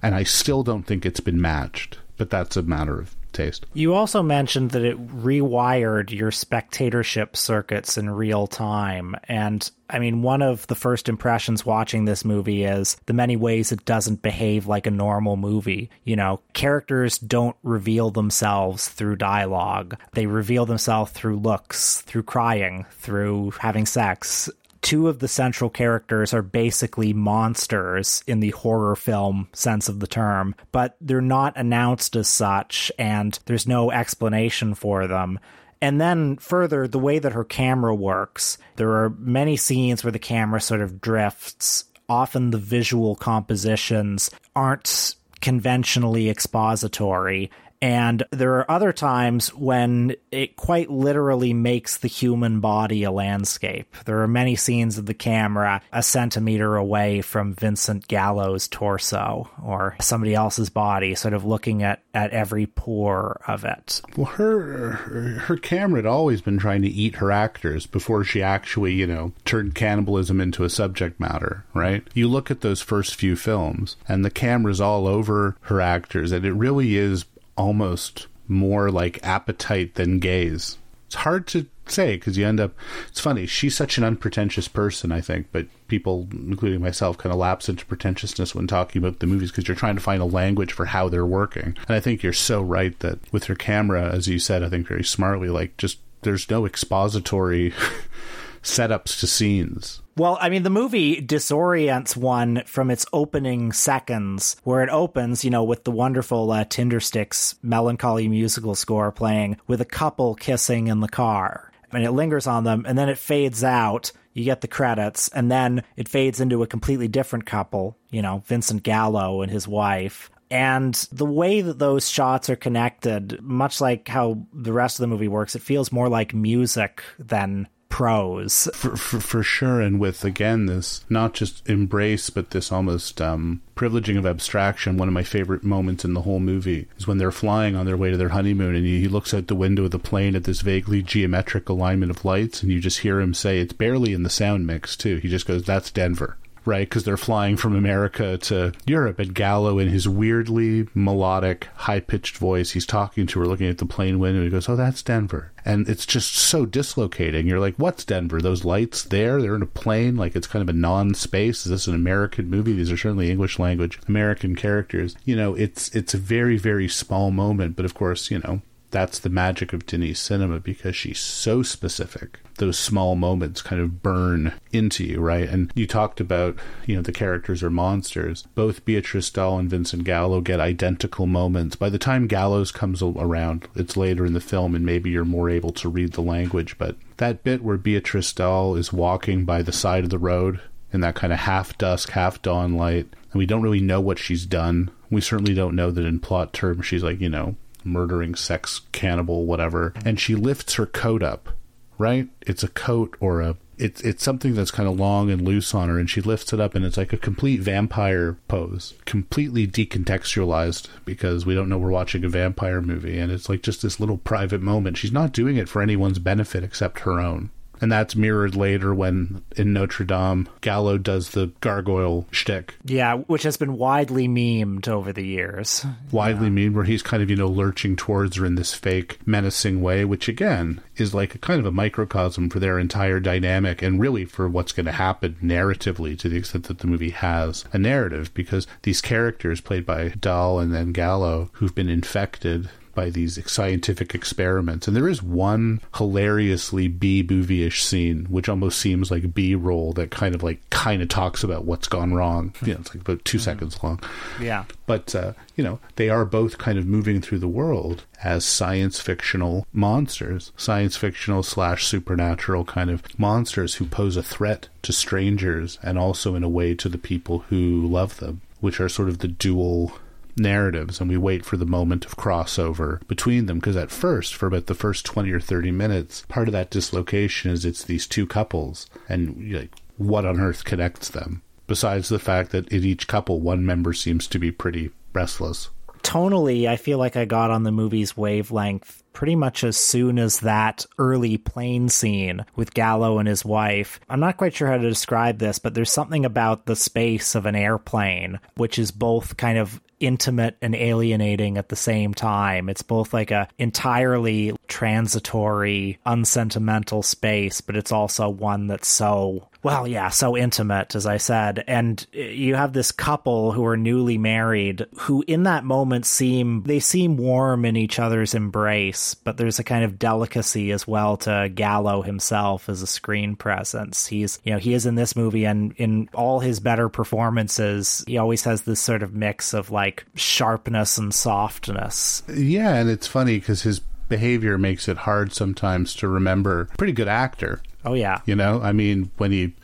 And I still don't think it's been matched, but that's a matter of taste. You also mentioned that it rewired your spectatorship circuits in real time. And I mean, one of the first impressions watching this movie is the many ways it doesn't behave like a normal movie. You know, characters don't reveal themselves through dialogue, they reveal themselves through looks, through crying, through having sex two of the central characters are basically monsters in the horror film sense of the term, but they're not announced as such, and there's no explanation for them. And then further, the way that her camera works, there are many scenes where the camera sort of drifts. Often the visual compositions aren't conventionally expository and there are other times when it quite literally makes the human body a landscape. There are many scenes of the camera a centimeter away from Vincent Gallo's torso or somebody else's body, sort of looking at, at every pore of it. Well, her, her camera had always been trying to eat her actors before she actually, you know, turned cannibalism into a subject matter, right? You look at those first few films, and the camera's all over her actors, and it really is almost more like appetite than gaze. It's hard to say because you end up. It's funny. She's such an unpretentious person, I think, but people, including myself, kind of lapse into pretentiousness when talking about the movies because you're trying to find a language for how they're working. And I think you're so right that with her camera, as you said, I think very smartly, like just there's no expository setups to scenes. Well, I mean, the movie disorients one from its opening seconds, where it opens, you know, with the wonderful uh, Tindersticks melancholy musical score playing with a couple kissing in the car. and it lingers on them and then it fades out. You get the credits and then it fades into a completely different couple, you know, Vincent Gallo and his wife. And the way that those shots are connected, much like how the rest of the movie works, it feels more like music than prose. For, for, for sure, and with again this not just embrace, but this almost um, privileging of abstraction. One of my favorite moments in the whole movie is when they're flying on their way to their honeymoon, and he, he looks out the window of the plane at this vaguely geometric alignment of lights, and you just hear him say, "It's barely in the sound mix too." He just goes, "That's Denver." Right? Because they're flying from America to Europe. And Gallo, in his weirdly melodic, high pitched voice, he's talking to her, looking at the plane window. He goes, Oh, that's Denver. And it's just so dislocating. You're like, What's Denver? Those lights there? They're in a plane. Like it's kind of a non space. Is this an American movie? These are certainly English language American characters. You know, it's it's a very, very small moment. But of course, you know, that's the magic of Denis cinema because she's so specific. Those small moments kind of burn into you, right? And you talked about, you know, the characters are monsters. Both Beatrice Dalle and Vincent Gallo get identical moments. By the time Gallo's comes around, it's later in the film and maybe you're more able to read the language. But that bit where Beatrice Dalle is walking by the side of the road in that kind of half dusk, half dawn light, and we don't really know what she's done. We certainly don't know that in plot terms she's like, you know, murdering sex cannibal whatever and she lifts her coat up right? It's a coat or a it's it's something that's kind of long and loose on her and she lifts it up and it's like a complete vampire pose completely decontextualized because we don't know we're watching a vampire movie and it's like just this little private moment. She's not doing it for anyone's benefit except her own and that's mirrored later when in Notre Dame, Gallo does the gargoyle shtick. Yeah, which has been widely memed over the years. Widely yeah. memed, where he's kind of, you know, lurching towards her in this fake, menacing way, which again is like a kind of a microcosm for their entire dynamic and really for what's going to happen narratively to the extent that the movie has a narrative, because these characters played by Dalle and then Gallo, who've been infected by these scientific experiments. And there is one hilariously B movie-ish scene, which almost seems like B roll that kind of like kind of talks about what's gone wrong. You know, it's like about 2 mm-hmm. seconds long. Yeah. But uh, you know, they are both kind of moving through the world as science fictional monsters, science fictional slash supernatural kind of monsters who pose a threat to strangers and also in a way to the people who love them, which are sort of the dual narratives and we wait for the moment of crossover between them. Because at first for about the first 20 or 30 minutes part of that dislocation is it's these two couples and like what on earth connects them? Besides the fact that in each couple one member seems to be pretty restless. Tonally i feel like i got on the movie's wavelength pretty much as soon as that early plane scene with Gallo and his wife. I'm not quite sure how to describe this, but there's something about the space of an airplane, which is both kind of intimate and alienating at the same time. It's both like a entirely transitory, unsentimental space, but it's also one that's so well, yeah, so intimate, as I said. And eh, you have this couple who are newly married who, in that moment, seem, they seem warm in each other's embrace, but there's a kind of delicacy as well to Gallo himself as a screen presence. He's, you know, he is in this movie and in all his better performances, he always has this sort of mix of like sharpness and softness. Yeah, and it's funny because his behavior makes it hard sometimes to remember. Pretty good actor. Oh yeah. You know, I mean, when he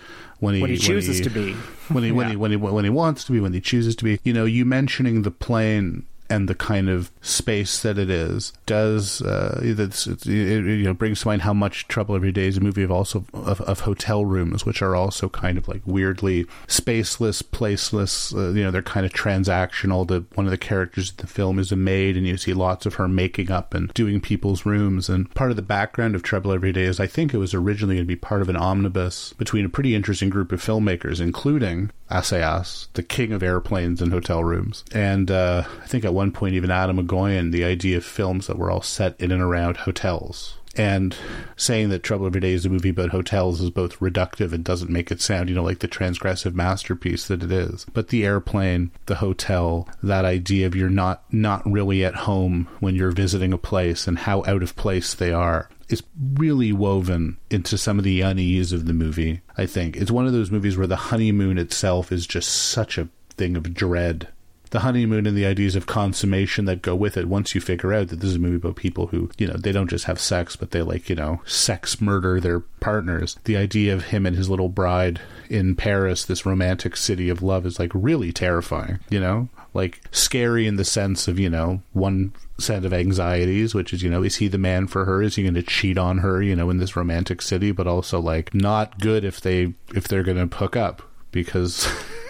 when he, when he chooses when he, to be, when he when he when he when he wants to be, when he chooses to be. You know, you mentioning the plane and the kind of space that it is does uh, it, it, you know brings to mind how much trouble every day is a movie of also of, of hotel rooms which are also kind of like weirdly spaceless placeless uh, you know they're kind of transactional the one of the characters in the film is a maid and you see lots of her making up and doing people's rooms and part of the background of trouble every day is i think it was originally going to be part of an omnibus between a pretty interesting group of filmmakers including Assayas, the king of airplanes and hotel rooms. And uh, I think at one point, even Atom Egoyan, the idea of films that were all set in and around hotels. And saying that Trouble Every Day is a movie about hotels is both reductive and doesn't make it sound, you know, like the transgressive masterpiece that it is. But the airplane, the hotel, that idea of you're not not really at home when you're visiting a place and how out of place they are is really woven into some of the unease of the movie. I think it's one of those movies where the honeymoon itself is just such a thing of dread the honeymoon and the ideas of consummation that go with it once you figure out that this is a movie about people who, you know, they don't just have sex, but they like, you know, sex murder their partners. The idea of him and his little bride in Paris, this romantic city of love, is like really terrifying, you know? Like scary in the sense of, you know, one set of anxieties, which is, you know, is he the man for her? Is he going to cheat on her, you know, in this romantic city? But also like not good if they if they're going to hook up because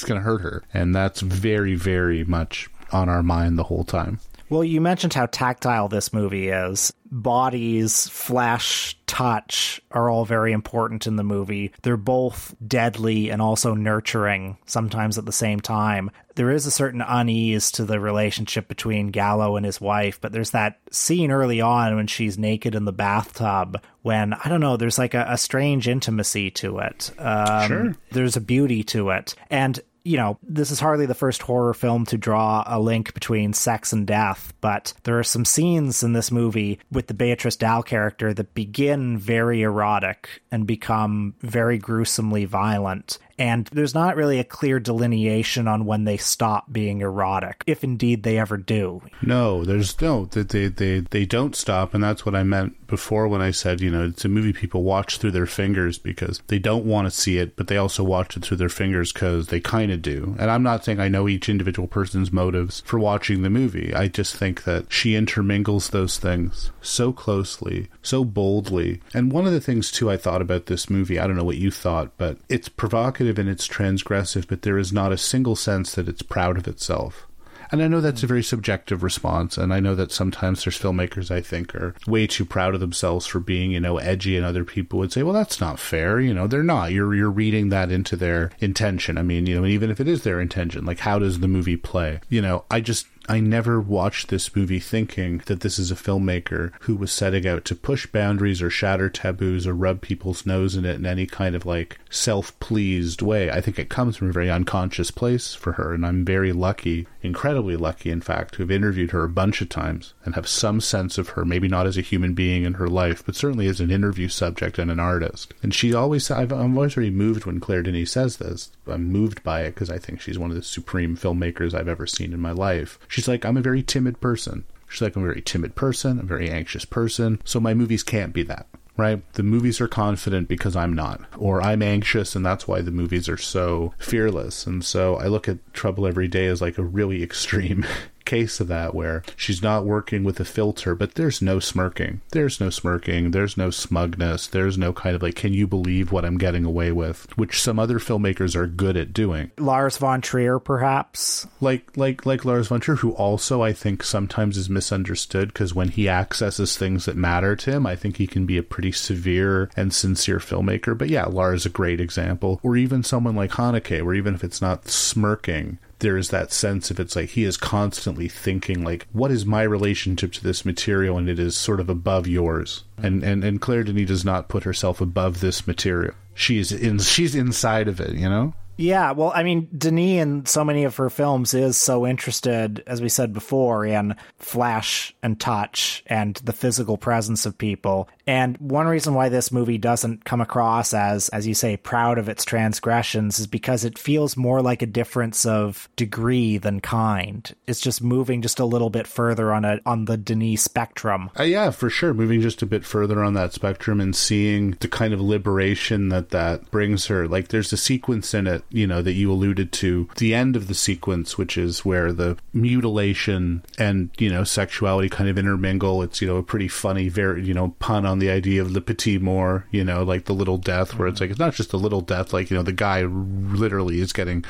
it's going to hurt her, and that's very very much on our mind the whole time. Well, you mentioned how tactile this movie is. Bodies, flesh, touch are all very important in the movie. They're both deadly and also nurturing, sometimes at the same time. There is a certain unease to the relationship between Gallo and his wife, but there's that scene early on when she's naked in the bathtub when, I don't know, there's like a, a strange intimacy to it. Um, Sure. There's a beauty to it. And you know, this is hardly the first horror film to draw a link between sex and death, but there are some scenes in this movie with the Beatrice Dalle character that begin very erotic and become very gruesomely violent. And there's not really a clear delineation on when they stop being erotic, if indeed they ever do. No, there's no that they, they they don't stop, and that's what I meant before when I said you know it's a movie people watch through their fingers because they don't want to see it, but they also watch it through their fingers because they kind of do. And I'm not saying I know each individual person's motives for watching the movie. I just think that she intermingles those things so closely, so boldly. And one of the things too I thought about this movie, I don't know what you thought, but it's provocative and it's transgressive, but there is not a single sense that it's proud of itself. And I know that's a very subjective response, and I know that sometimes there's filmmakers I think are way too proud of themselves for being, you know, edgy, and other people would say, "Well, that's not fair." You know, they're not. You're you're reading that into their intention. I mean, you know, even if it is their intention, like how does the movie play? You know, I just I never watched this movie thinking that this is a filmmaker who was setting out to push boundaries or shatter taboos or rub people's nose in it in any kind of like self pleased way. I think it comes from a very unconscious place for her, and I'm very lucky, incredibly lucky, in fact, to have interviewed her a bunch of times and have some sense of her, maybe not as a human being in her life, but certainly as an interview subject and an artist. And she always, I've, I'm always very moved when Claire Denis says this. I'm moved by it because I think she's one of the supreme filmmakers I've ever seen in my life. She's like, I'm a very timid person. She's like, I'm a very timid person, a very anxious person, so my movies can't be that. Right? The movies are confident because I'm not. Or I'm anxious and that's why the movies are so fearless. And so I look at Trouble Every Day as like a really extreme case of that where she's not working with a filter, but there's no smirking. There's no smirking. There's no smugness. There's no kind of like, can you believe what I'm getting away with? Which some other filmmakers are good at doing. Lars von Trier, perhaps. Like like like Lars von Trier, who also I think sometimes is misunderstood because when he accesses things that matter to him, I think he can be a pretty severe and sincere filmmaker. But yeah, Lars is a great example. Or even someone like Haneke, where even if it's not smirking, there is that sense of it's like he is constantly thinking like what is my relationship to this material? And it is sort of above yours. And mm-hmm. and and claire denis does not put herself above this material. She's in she's inside of it you know Yeah, well, I mean, Denis in so many of her films is so interested, as we said before, in flash and touch and the physical presence of people. And one reason why this movie doesn't come across as, as you say, proud of its transgressions is because it feels more like a difference of degree than kind. It's just moving just a little bit further on a on the Denis spectrum. Uh, yeah, for sure. Moving just a bit further on that spectrum and seeing the kind of liberation that that brings her. Like, there's a sequence in it, you know, that you alluded to. The end of the sequence, which is where the mutilation and, you know, sexuality kind of intermingle. It's, you know, a pretty funny, very, you know, pun on the idea of the petit mort, you know, like the little death, where it's like, it's not just a little death, like, you know, the guy literally is getting,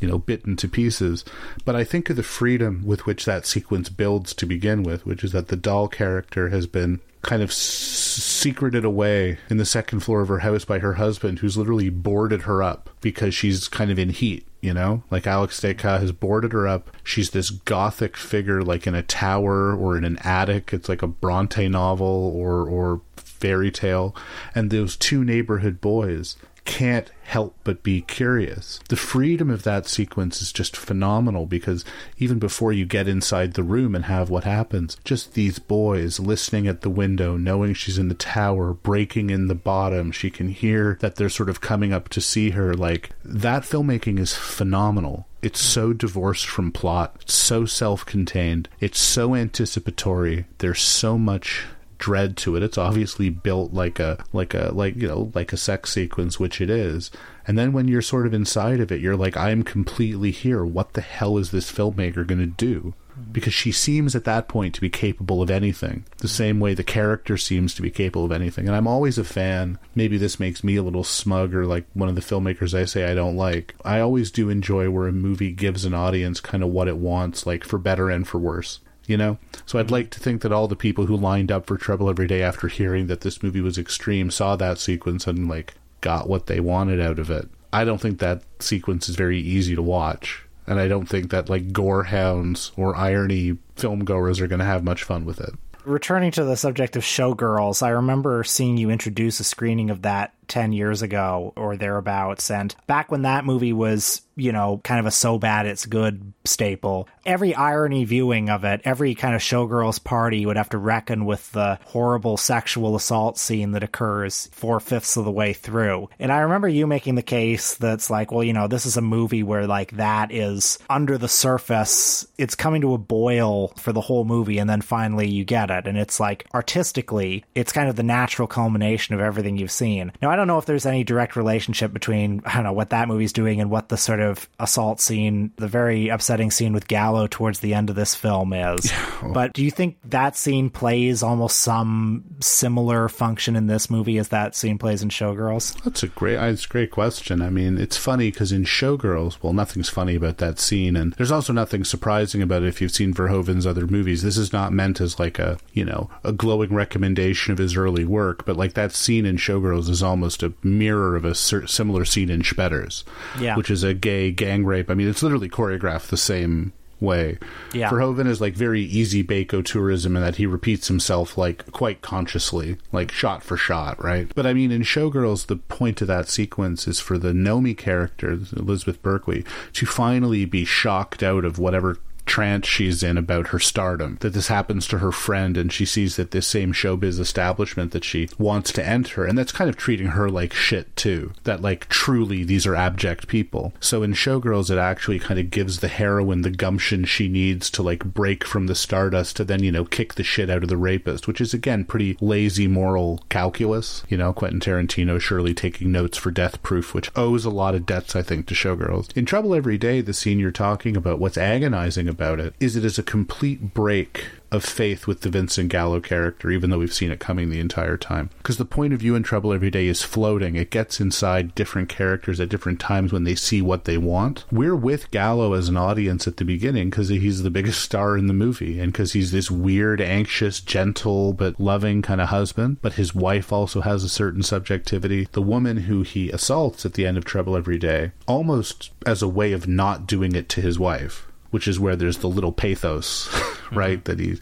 you know, bitten to pieces. But I think of the freedom with which that sequence builds to begin with, which is that the Dalle character has been kind of s- secreted away in the second floor of her house by her husband, who's literally boarded her up because she's kind of in heat. You know, like Alex Descas has boarded her up. She's this gothic figure, like in a tower or in an attic. It's like a Bronte novel or or fairy tale. And those two neighborhood boys can't help but be curious. The freedom of that sequence is just phenomenal because even before you get inside the room and have what happens, just these boys listening at the window, knowing she's in the tower, breaking in the bottom, she can hear that they're sort of coming up to see her. Like that filmmaking is phenomenal. It's so divorced from plot, so self contained, it's so anticipatory. There's so much dread to it. It's obviously built like a like a like you know like a sex sequence, which it is. And then when you're sort of inside of it, you're like, I'm completely here. What the hell is this filmmaker going to do? Because she seems at that point to be capable of anything, the same way the character seems to be capable of anything. And I'm always a fan. Maybe this makes me a little smug or like one of the filmmakers I say I don't like. I always do enjoy where a movie gives an audience kind of what it wants, like for better and for worse you know? So i'd mm-hmm. like to think that all the people who lined up for trouble every day after hearing that this movie was extreme saw that sequence and like got what they wanted out of it. I don't think that sequence is very easy to watch and i don't think that like gore hounds or irony film goers are going to have much fun with it. Returning to the subject of Showgirls, I remember seeing you introduce a screening of that 10 years ago or thereabouts. And back when that movie was, you know, kind of a so bad it's good staple, every irony viewing of it, every kind of Showgirls party would have to reckon with the horrible sexual assault scene that occurs four fifths of the way through. And I remember you making the case that's like, well, you know, this is a movie where like that is under the surface, it's coming to a boil for the whole movie. And then finally you get it. And it's like artistically, it's kind of the natural culmination of everything you've seen. Now, I don't know if there's any direct relationship between, I don't know, what that movie's doing and what the sort of assault scene, the very upsetting scene with Gallo towards the end of this film is. but do you think that scene plays almost some similar function in this movie as that scene plays in Showgirls? That's a great, uh, it's a great question. I mean, it's funny because in Showgirls, well, nothing's funny about that scene, and there's also nothing surprising about it if you've seen Verhoeven's other movies. This is not meant as like a, you know, a glowing recommendation of his early work, but like that scene in Showgirls is almost a mirror of a similar scene in Spetters, Yeah. which is a gay gang rape. I mean, it's literally choreographed the same way. Yeah. Verhoeven is like very easy bako tourism in that he repeats himself like quite consciously, like shot for shot, right? But I mean, in Showgirls, the point of that sequence is for the Nomi character, Elizabeth Berkley, to finally be shocked out of whatever trance she's in about her stardom that this happens to her friend and she sees that this same showbiz establishment that she wants to enter and that's kind of treating her like shit too that like truly these are abject people. So in showgirls it actually kind of gives the heroine the gumption she needs to like break from the stardust to then you know kick the shit out of the rapist which is again pretty lazy moral calculus. You know quentin tarantino surely taking notes for death proof which owes a lot of debts i think to showgirls. In trouble every day the scene you're talking about what's agonizing about it is it is a complete break of faith with the Vincent Gallo character, even though we've seen it coming the entire time. Because the point of view in Trouble Every Day is floating. It gets inside different characters at different times when they see what they want. We're with Gallo as an audience at the beginning because he's the biggest star in the movie and because he's this weird, anxious, gentle, but loving kind of husband. But his wife also has a certain subjectivity. The woman who he assaults at the end of Trouble Every Day, almost as a way of not doing it to his wife which is where there's the little pathos, right? Mm-hmm. That he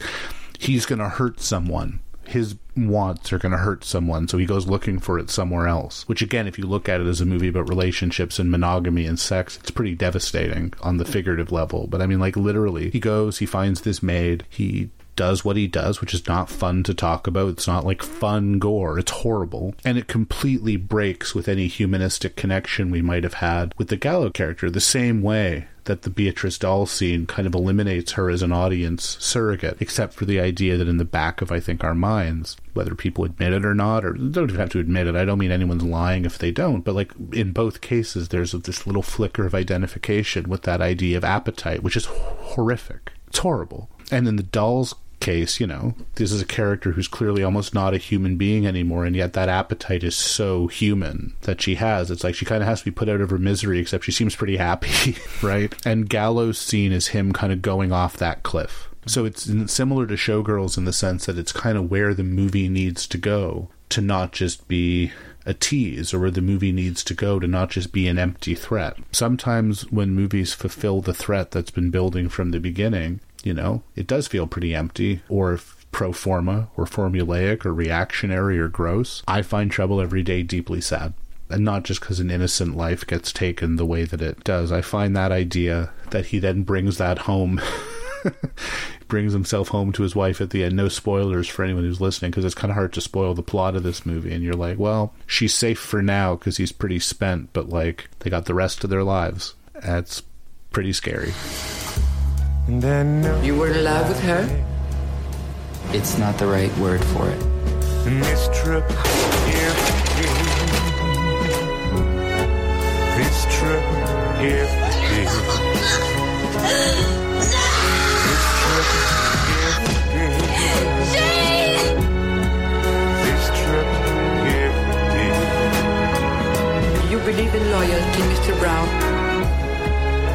he's going to hurt someone. His wants are going to hurt someone, so he goes looking for it somewhere else. Which, again, if you look at it as a movie about relationships and monogamy and sex, it's pretty devastating on the figurative level. But I mean, like, literally, he goes, he finds this maid, he does what he does, which is not fun to talk about. It's not like fun gore. It's horrible. And it completely breaks with any humanistic connection we might have had with the Gallo character, the same way that the Beatrice Dalle scene kind of eliminates her as an audience surrogate, except for the idea that in the back of, I think, our minds, whether people admit it or not, or don't even have to admit it, I don't mean anyone's lying if they don't, but like in both cases, there's this little flicker of identification with that idea of appetite, which is horrific. It's horrible. And in the Dalle's case, you know, this is a character who's clearly almost not a human being anymore, and yet that appetite is so human that she has. It's like she kind of has to be put out of her misery, except she seems pretty happy, right? And Gallo's scene is him kind of going off that cliff. So it's similar to Showgirls in the sense that it's kind of where the movie needs to go to not just be a tease or where the movie needs to go to not just be an empty threat. Sometimes when movies fulfill the threat that's been building from the beginning, you know, it does feel pretty empty or pro forma or formulaic or reactionary or gross. I find Trouble Every Day deeply sad. And not just because an innocent life gets taken the way that it does. I find that idea that he then brings that home. brings himself home to his wife at the end. No spoilers for anyone who's listening because it's kind of hard to spoil the plot of this movie. And you're like, well, she's safe for now because he's pretty spent, but like they got the rest of their lives. That's pretty scary. You were in love with her? It's not the right word for it. This trip, if This trip, if This trip, if This trip, if You believe in loyalty, Mr. Brown?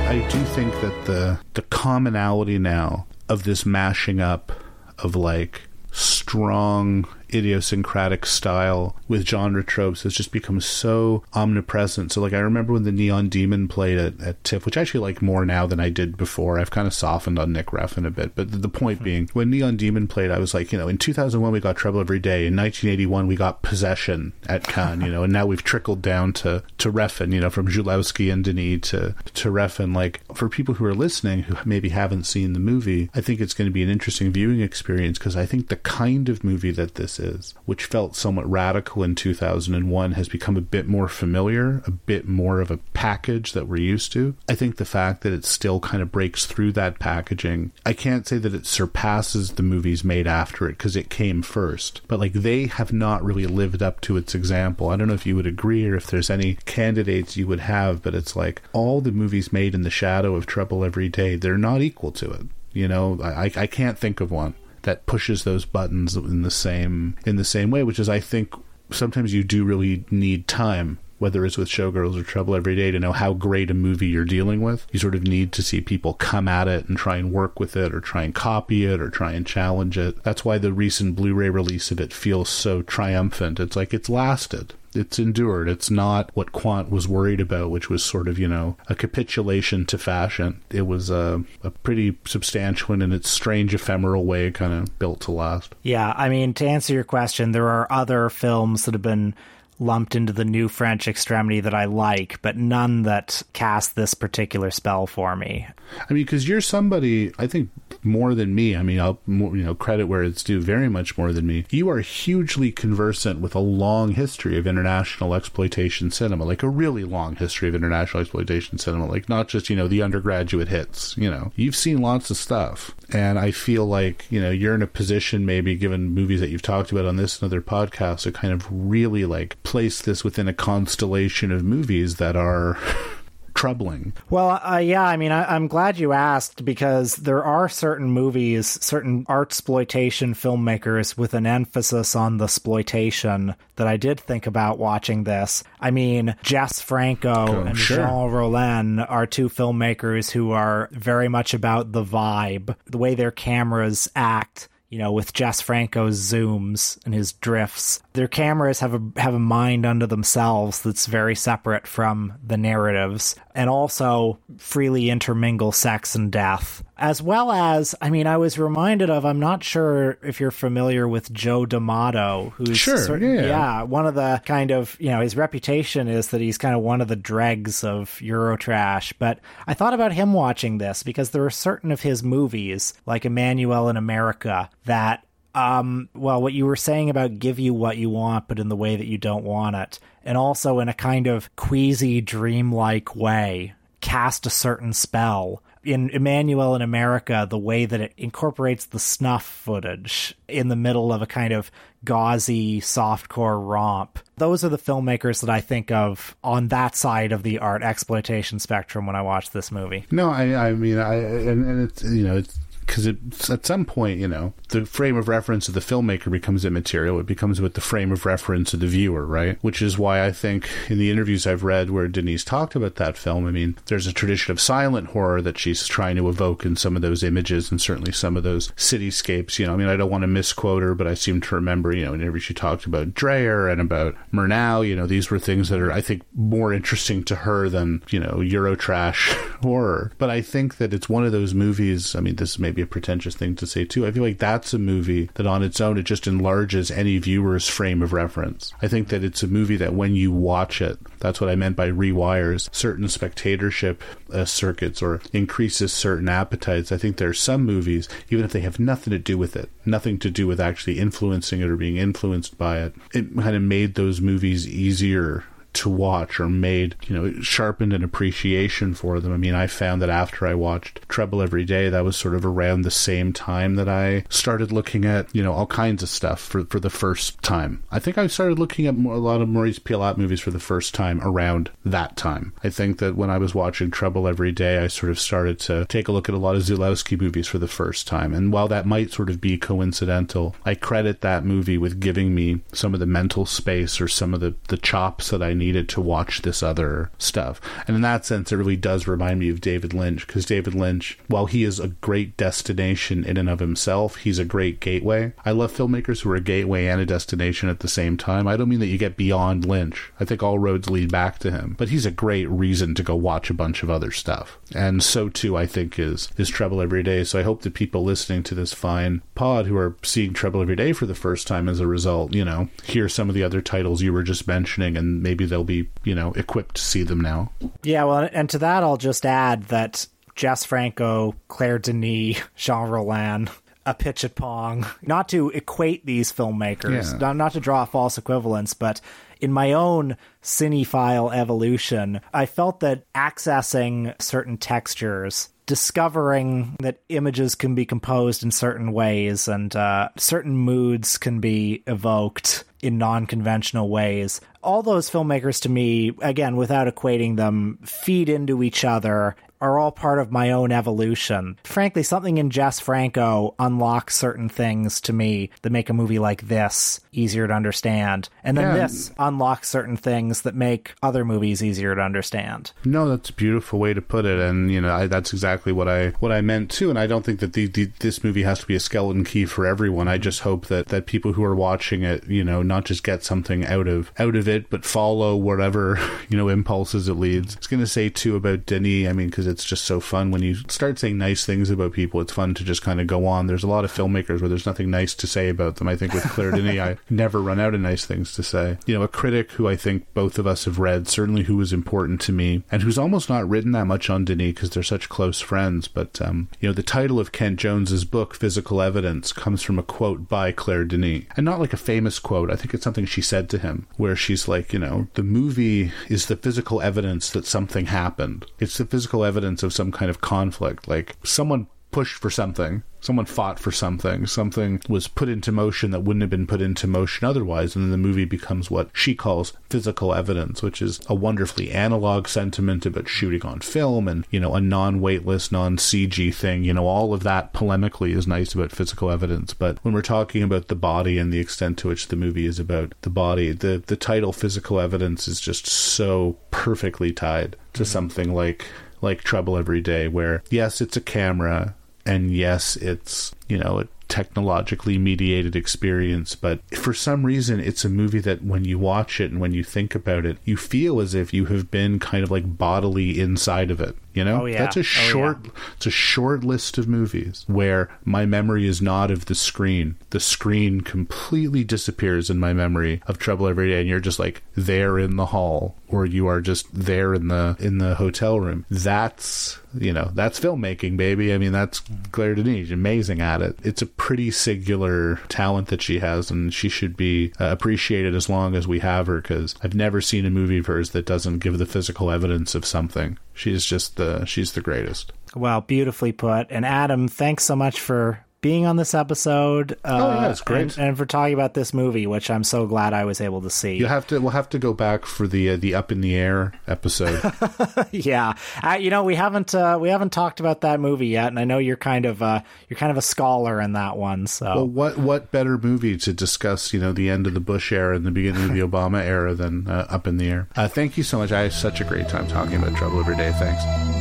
I do think that the the commonality now of this mashing up of like strong idiosyncratic style with genre tropes has just become so omnipresent. So, like, I remember when the Neon Demon played at, at TIFF, which I actually like more now than I did before. I've kind of softened on Nick Refn a bit. But the, the point hmm. being, when Neon Demon played, I was like, you know, in 2001 we got Trouble Every Day. In 1981 we got Possession at Cannes, you know, and now we've trickled down to, to Refn, you know, from Zulawski and Denis to, to Refn. Like, for people who are listening who maybe haven't seen the movie, I think it's going to be an interesting viewing experience because I think the kind of movie that this which felt somewhat radical in 2001, has become a bit more familiar, a bit more of a package that we're used to. I think the fact that it still kind of breaks through that packaging, I can't say that it surpasses the movies made after it because it came first, but like they have not really lived up to its example. I don't know if you would agree or if there's any candidates you would have, but it's like all the movies made in the shadow of Trouble Every Day, they're not equal to it. You know, I, I can't think of one that pushes those buttons in the same in the same way, which is I think sometimes you do really need time whether it's with Showgirls or Trouble Every Day, to know how great a movie you're dealing with. You sort of need to see people come at it and try and work with it or try and copy it or try and challenge it. That's why the recent Blu ray release of it feels so triumphant. It's like it's lasted. It's endured. It's not what Quandt was worried about, which was sort of, you know, a capitulation to fashion. It was a, a pretty substantial and in its strange, ephemeral way, kind of built to last. Yeah, I mean, to answer your question, there are other films that have been lumped into the new French extremity that I like, but none that cast this particular spell for me. I mean, because you're somebody, I think, more than me. I mean, I'll you know credit where it's due, very much more than me. You are hugely conversant with a long history of international exploitation cinema, like a really long history of international exploitation cinema, like not just you know the undergraduate hits. You know, you've seen lots of stuff, and I feel like you know you're in a position, maybe given movies that you've talked about on this and other podcasts, to kind of really like place this within a constellation of movies that are troubling. Well, uh, yeah, I mean, I, am glad you asked because there are certain movies, certain art exploitation filmmakers with an emphasis on the exploitation that I did think about watching this. I mean, Jess Franco Oh, and sure. Jean Rollin are two filmmakers who are very much about the vibe, the way their cameras act you know, with Jess Franco's zooms and his drifts. Their cameras have a have a mind unto themselves that's very separate from the narratives and also freely intermingle sex and death. As well as, I mean, I was reminded of I'm not sure if you're familiar with Joe D'Amato, who's Sure, sort- yeah. yeah, one of the kind of, you know, his reputation is that he's kind of one of the dregs of Eurotrash. But I thought about him watching this because there are certain of his movies, like Emanuelle in America, that um, well, what you were saying about give you what you want, but in the way that you don't want it, and also in a kind of queasy, dreamlike way, cast a certain spell. In Emanuelle in America, the way that it incorporates the snuff footage in the middle of a kind of gauzy softcore romp. Those are the filmmakers that I think of on that side of the art exploitation spectrum when I watch this movie. No, I, I mean, I, and, and it's, you know, it's, because at some point, you know, the frame of reference of the filmmaker becomes immaterial. It becomes with the frame of reference of the viewer, right? Which is why I think in the interviews I've read where Denis talked about that film, I mean, there's a tradition of silent horror that she's trying to evoke in some of those images and certainly some of those cityscapes. You know, I mean, I don't want to misquote her, but I seem to remember, you know, in interviews she talked about Dreyer and about Murnau. You know, these were things that are, I think, more interesting to her than, you know, Eurotrash horror. But I think that it's one of those movies. I mean, this may be a pretentious thing to say too. I feel like that's a movie that on its own, it just enlarges any viewer's frame of reference. I think that it's a movie that when you watch it, that's what I meant by rewires certain spectatorship uh, circuits or increases certain appetites. I think there are some movies, even if they have nothing to do with it, nothing to do with actually influencing it or being influenced by it, it kind of made those movies easier to watch or made, you know, sharpened an appreciation for them. I mean, I found that after I watched Trouble Every Day, that was sort of around the same time that I started looking at, you know, all kinds of stuff for, for the first time. I think I started looking at a lot of Maurice Pialat movies for the first time around that time. I think that when I was watching Trouble Every Day, I sort of started to take a look at a lot of Zulawski movies for the first time. And while that might sort of be coincidental, I credit that movie with giving me some of the mental space or some of the, the chops that I needed to watch this other stuff. And in that sense, it really does remind me of David Lynch because David Lynch, while he is a great destination in and of himself, he's a great gateway. I love filmmakers who are a gateway and a destination at the same time. I don't mean that you get beyond Lynch. I think all roads lead back to him, but he's a great reason to go watch a bunch of other stuff. And so too, I think is is Trouble Every Day. So I hope that people listening to this fine pod who are seeing Trouble Every Day for the first time as a result, you know, hear some of the other titles you were just mentioning, and maybe they'll be, you know, equipped to see them now. Yeah, well, and to that, I'll just add that Jess Franco, Claire Denis, Jean Rollin, Apichatpong, not to equate these filmmakers, Yeah. not, not to draw a false equivalence, but in my own cinephile evolution, I felt that accessing certain textures, discovering that images can be composed in certain ways and uh, certain moods can be evoked in non-conventional ways. All those filmmakers to me, again, without equating them, feed into each other are all part of my own evolution. Frankly, something in Jess Franco unlocks certain things to me that make a movie like this easier to understand. And then Yeah. this unlocks certain things that make other movies easier to understand. No, that's a beautiful way to put it, and you know I, that's exactly what I what I meant too. And I don't think that the, the this movie has to be a skeleton key for everyone. I just hope that that people who are watching it, you know, not just get something out of out of it, but follow whatever you know impulses it leads. I was going to say too about Denis. I mean, because it's just so fun when you start saying nice things about people. It's fun to just kind of go on. There's a lot of filmmakers where there's nothing nice to say about them. I think with Claire Denis, I never run out of nice things to say. You know, a critic who I think both of us have read, certainly who was important to me, and who's almost not written that much on Denis because they're such close friends. But um, you know, the title of Kent Jones's book, Physical Evidence, comes from a quote by Claire Denis, and not like a famous quote. I think it's something she said to him, where she's like, you know, the movie is the physical evidence that something happened. It's the physical evidence of some kind of conflict, like someone pushed for something. Someone fought for something. Something was put into motion that wouldn't have been put into motion otherwise. And then the movie becomes what she calls physical evidence, which is a wonderfully analog sentiment about shooting on film and, you know, a non weightless, non CG thing. You know, all of that polemically is nice about physical evidence. But when we're talking about the body and the extent to which the movie is about the body, the, the title physical evidence is just so perfectly tied to mm-hmm. something like like Trouble Every Day, where yes, it's a camera, and yes, it's you know a technologically mediated experience, but for some reason, it's a movie that when you watch it and when you think about it, you feel as if you have been kind of like bodily inside of it. You know, Oh, yeah. that's a Oh, short, it's a short list of movies where my memory is not of the screen. The screen completely disappears in my memory of Trouble Every Day, and you're just like there in the hall, or you are just there in the in the hotel room. That's you know that's filmmaking, baby. I mean, that's Claire Denis, amazing at it. It's a pretty singular talent that she has, and she should be uh, appreciated as long as we have her. Because I've never seen a movie of hers that doesn't give the physical evidence of something. She's just the she's the greatest. Well, beautifully put. And Adam, thanks so much for being on this episode. Uh, Oh, yeah, it's great. And, and for talking about this movie, which I'm so glad I was able to see. You have to. We'll have to go back for the uh, the up in the air episode. yeah, uh, you know we haven't uh, we haven't talked about that movie yet, and I know you're kind of uh, you're kind of a scholar in that one. So well, what what better movie to discuss? You know, the end of the Bush era and the beginning of the Obama era than uh, Up in the Air. Uh, thank you so much. I had such a great time talking about Trouble Every Day. Thanks.